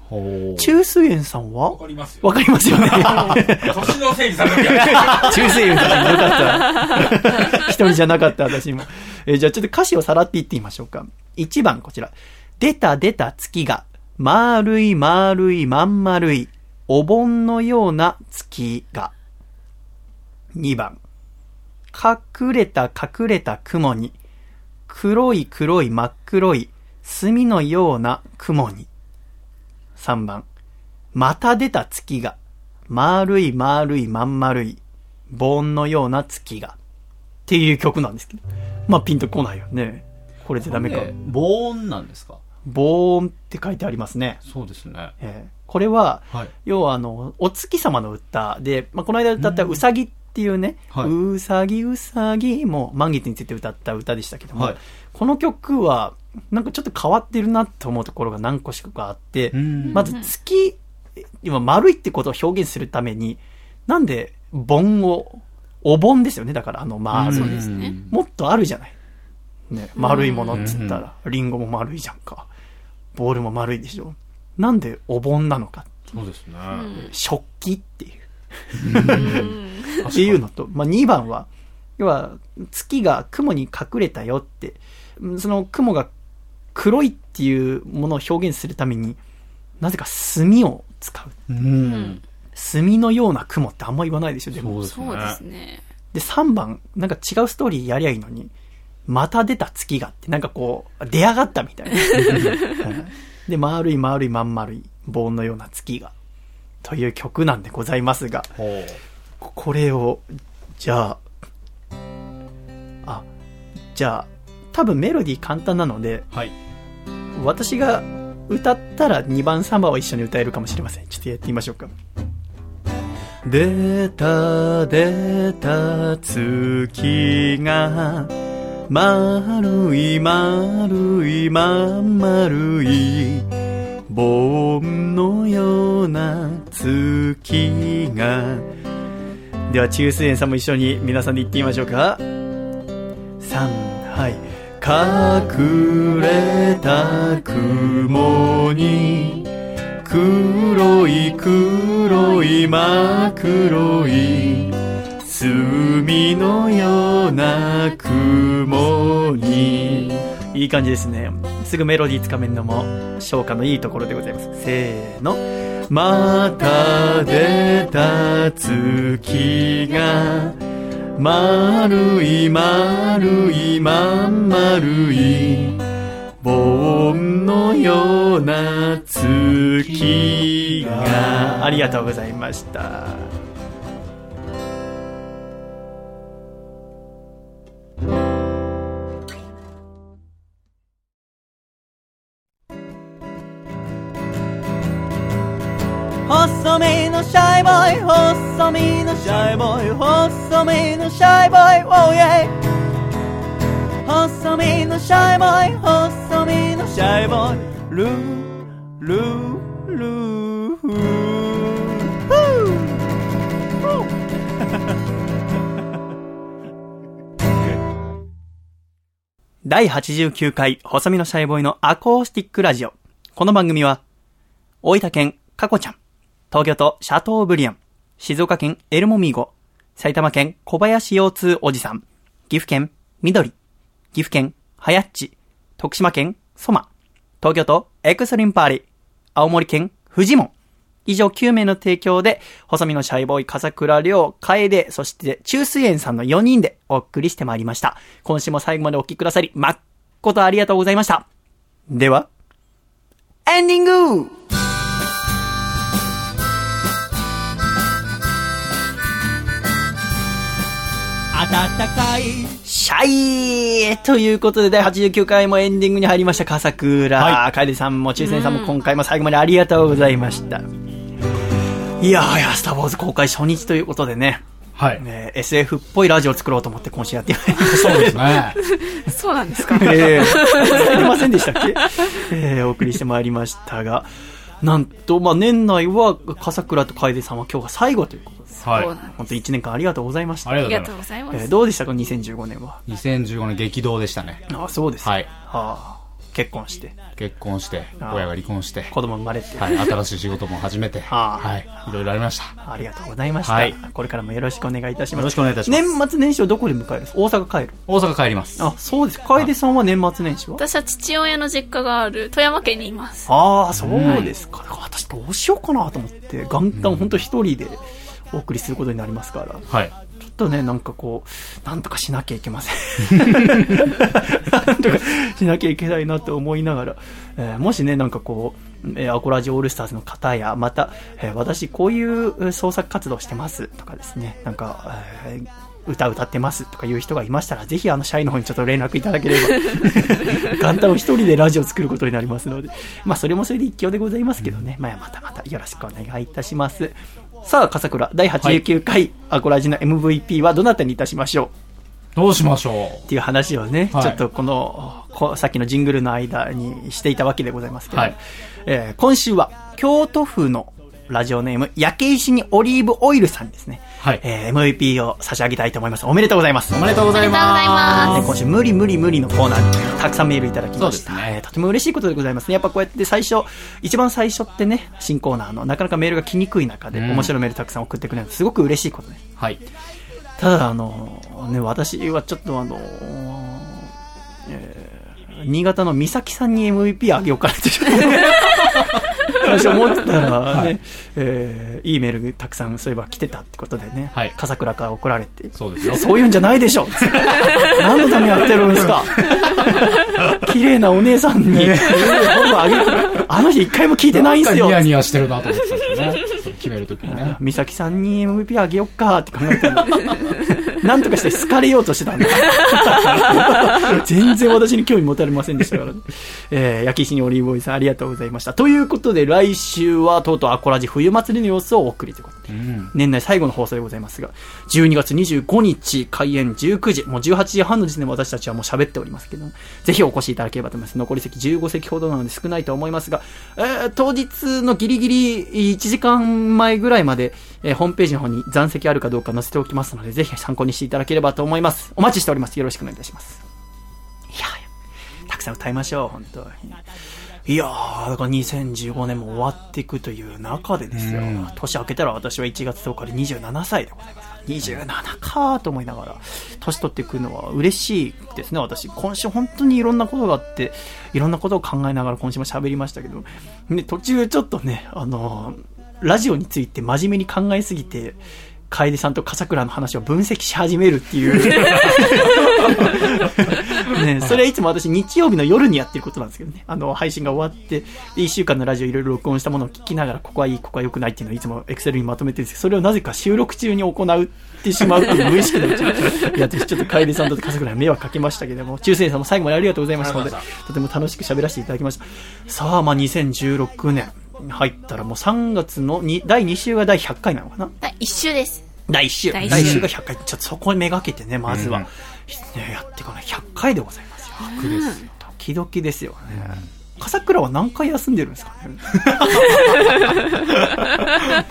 中水園さんは？わかりますよ。わかりますよね。[LAUGHS] 年のせいにされるや中水園さんよかった。一人じゃなかった私も。えーじゃあちょっと歌詞をさらっていってみましょうか。1番こちら。出た出た月が、丸い丸いまん丸い、お盆のような月が。2番。隠れた隠れた雲に、黒い黒い真っ黒い、墨のような雲に。3番、また出た月が、丸い丸いまん丸い、盆のような月が、っていう曲なんですけど。まあ、ピンとこないよね。これでダメか。防音なんですか？防音って書いてありますね。そうですね。えーこれは、はい要はあの、お月様の歌で、まあ、この間歌ったうさぎっていうね、はいうさぎうさぎも満月について歌った歌でしたけども、はいこの曲は、なんかちょっと変わってるなと思うところが何個しかあって、んまず月、今丸いってことを表現するために、なんで盆を、お盆ですよね、だからあの丸い。そうですねもっとあるじゃない。ね、丸いものっつったら、リンゴも丸いじゃんか。ボールも丸いでしょ。なんでお盆なのか。そうですね。食器っていう。っていうのと、まあ、2番は、要は、月が雲に隠れたよって、うんその雲が黒いっていうものを表現するために、なぜか墨を使う。うん。墨のような雲ってあんま言わないでしょ、でも。そうですね。で、3番、なんか違うストーリーやりゃいいのに、また出た月がって、なんかこう、出上がったみたいな。う [LAUGHS] んで、丸い丸いまん丸い棒のような月が、という曲なんでございますが、ここれを、じゃあ、あ、じゃあ、多分メロディー簡単なので、はい。私が歌ったら2番3番は一緒に歌えるかもしれません。ちょっとやってみましょうか。出た出た月が丸い丸いまん丸い盆のような月がでは中水園さんも一緒に皆さんで言ってみましょうか。3はい。隠れた雲に黒い黒い真黒い墨のような雲にいい感じですね。すぐメロディーつかめるのも昇華のいいところでございます。せーの。また出た月が丸い丸いまん丸い。盆のような月が。ありがとうございました。ボーイ細身のシャイボーイ細身のシャイボーイ Oh yeah 細身のシャイボーイ細身のシャイボーイルールールーフ第89回細身のシャイボーイのアコースティックラジオ。この番組は大分県かこちゃん。東京都シャトーブリアン。静岡県エルモミーゴ。埼玉県小林腰痛おじさん。岐阜県緑岐阜県はやっち。徳島県ソマ東京都エクスリンパーリ。青森県フジモン以上9名の提供で、細身のシャイボーイ、笠倉亮、楓、そして中水園さんの4人でお送りしてまいりました。今週も最後までお聞きくださり、誠ありがとうございました。では、エンディング!暖かいシャイということで、第89回もエンディングに入りました、笠倉。はい楓さんも中世さんも今回も最後までありがとうございました。いやーいや、スターウォーズ公開初日ということでね。はい。ね SF っぽいラジオを作ろうと思って今週やってまいりました。そうですね。[LAUGHS] そうなんですかええ伝えてませんでしたっけ？ええお送りしてまいりましたが、なんと、まあ、年内は、笠倉と楓さんは今日が最後ということです。はい本当1年間ありがとうございました。ありありがとうございます。えーどうでしたか、2015年は。2015年激動でしたね。あそうです。はい。はあ、結婚して、結婚して、あ親が離婚して、子供生まれて。はい、新しい仕事も始めて、[LAUGHS] はい、いろいろありました。ありがとうございました。はいこれからもよろしくお願いいたします。よろしくお願いいたします年末年始はどこで迎える大阪帰る？大阪帰ります。あ、そうです。楓さんは年末年始は？私は父親の実家がある富山県にいます。ああ、そうですか。私どうしようかなと思って、元旦本当一人でお送りすることになりますから。はい。とね、なんかこう、なんとかしなきゃいけません。[LAUGHS] なんとかしなきゃいけないなと思いながら、えーもしね、なんかこう、えーアコラジオールスターズの方や、また、えー私こういうえー創作活動してますとかですね、なんか、えー歌歌ってますとかいう人がいましたら、ぜひあの、社員の方にちょっと連絡いただければ、元旦を一人でラジオを作ることになりますので、まあ、それもそれで一興でございますけどね、まあ、またまたよろしくお願いいたします。さあ、笠倉、第89回、アコラジの MVP はどなたにいたしましょう？どうしましょう？っていう話をね、はい。ちょっとこの、こさっきのジングルの間にしていたわけでございますけど、はい。えー今週は、京都府のラジオネーム、焼け石にオリーブオイルさんですね。はい。えー MVP を差し上げたいと思います。おめでとうございます。おめでとうございますおめでとうございますね今週、無理無理無理のコーナーにたくさんメールいただきました。そうですえーとても嬉しいことでございますね。やっぱこうやって最初、一番最初ってね、新コーナーの、なかなかメールが来にくい中で、うん面白いメールたくさん送ってくれるのすごく嬉しいことです。はい。ただ、あの、ね、私はちょっとあの、えー新潟の美咲さんに MVP あげようかなってちょっと私思ってたらね、はいえーいいメールがたくさんそういえば来てたってことでね、はい笠倉から怒られて、そうですよそういうんじゃないでしょ何のためにやってるんですか [LAUGHS] 綺麗なお姉さんに、あげる。あの日一回も聞いてないんすよ。ニヤニヤしてるなと思ってたんですよね。決めるときにね。美咲さんに MVP あげよっかって考えてなんとかして好かれようとしてたんだ。[LAUGHS] 全然私に興味持たれませんでしたからね。えー、焼き石にオリーブオイルさんありがとうございました。ということで来週はとうとうアコラジ冬祭りの様子をお送りということで、年内最後の放送でございますが、12月25日開演19時、もう18時半の時点で私たちはもう喋っておりますけども、ぜひお越しいただければと思います。残り席15席ほどなので少ないと思いますが、えー当日のギリギリ1時間前ぐらいまで、えーホームページの方に残席あるかどうか載せておきますので、ぜひ参考にしていただければと思います。お待ちしております。よろしくお願いいたします。いやーたくさん歌いましょう、本当に。いやー、だから2015年も終わっていくという中でですよ。年明けたら私は1月10日で27歳でございます。27かーと思いながら、年取っていくのは嬉しいですね、私。今週本当にいろんなことがあって、いろんなことを考えながら今週も喋りましたけど、で、途中ちょっとね、あのーラジオについて真面目に考えすぎて、楓さんと笠倉の話を分析し始めるっていう。[LAUGHS] ね、それはいつも私日曜日の夜にやってることなんですけどね。あの、配信が終わって、で、一週間のラジオいろいろ録音したものを聞きながら、ここはいい、ここは良くないっていうのをいつもエクセルにまとめてるんですけど、それをなぜか収録中に行うってしまうっていう無意識のうちにやって、ちょっと楓さんと笠倉に迷惑かけましたけども、中世さんも最後までありがとうございましたので、とても楽しく喋らせていただきました。さあ、まあ、2016年入ったらもう3月のに第2週が第100回なのかな？第一週です。第1週。第第1一週週が100回。ちょっとそこにめがけてね、まずは、うんねやっていかない。100回でございますよ。100ですよ。時々ですよね。笠倉は何回休んでるんですか？ね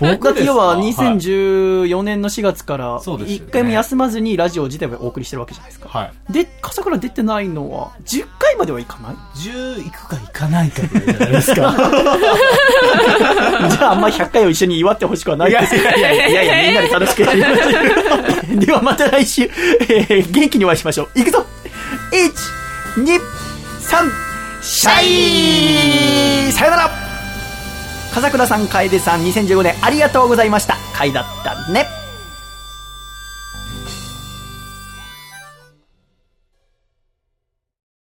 [LAUGHS] 僕だって要はですか2014年の4月から、そうですよね1回も休まずにラジオ自体をお送りしてるわけじゃないですか。はい。で、笠倉出てないのは、10回まではいかない？10行くか行かないかじゃないですか。[LAUGHS] じゃああんまり100回を一緒に祝ってほしくはないです。いやいやいやいや、みんなで楽しくやりましょう。ではまた来週、えー元気にお会いしましょう。いくぞ !1、2、3、シャイさよなら笠倉さん、楓さん、2015年ありがとうございました。回だったね。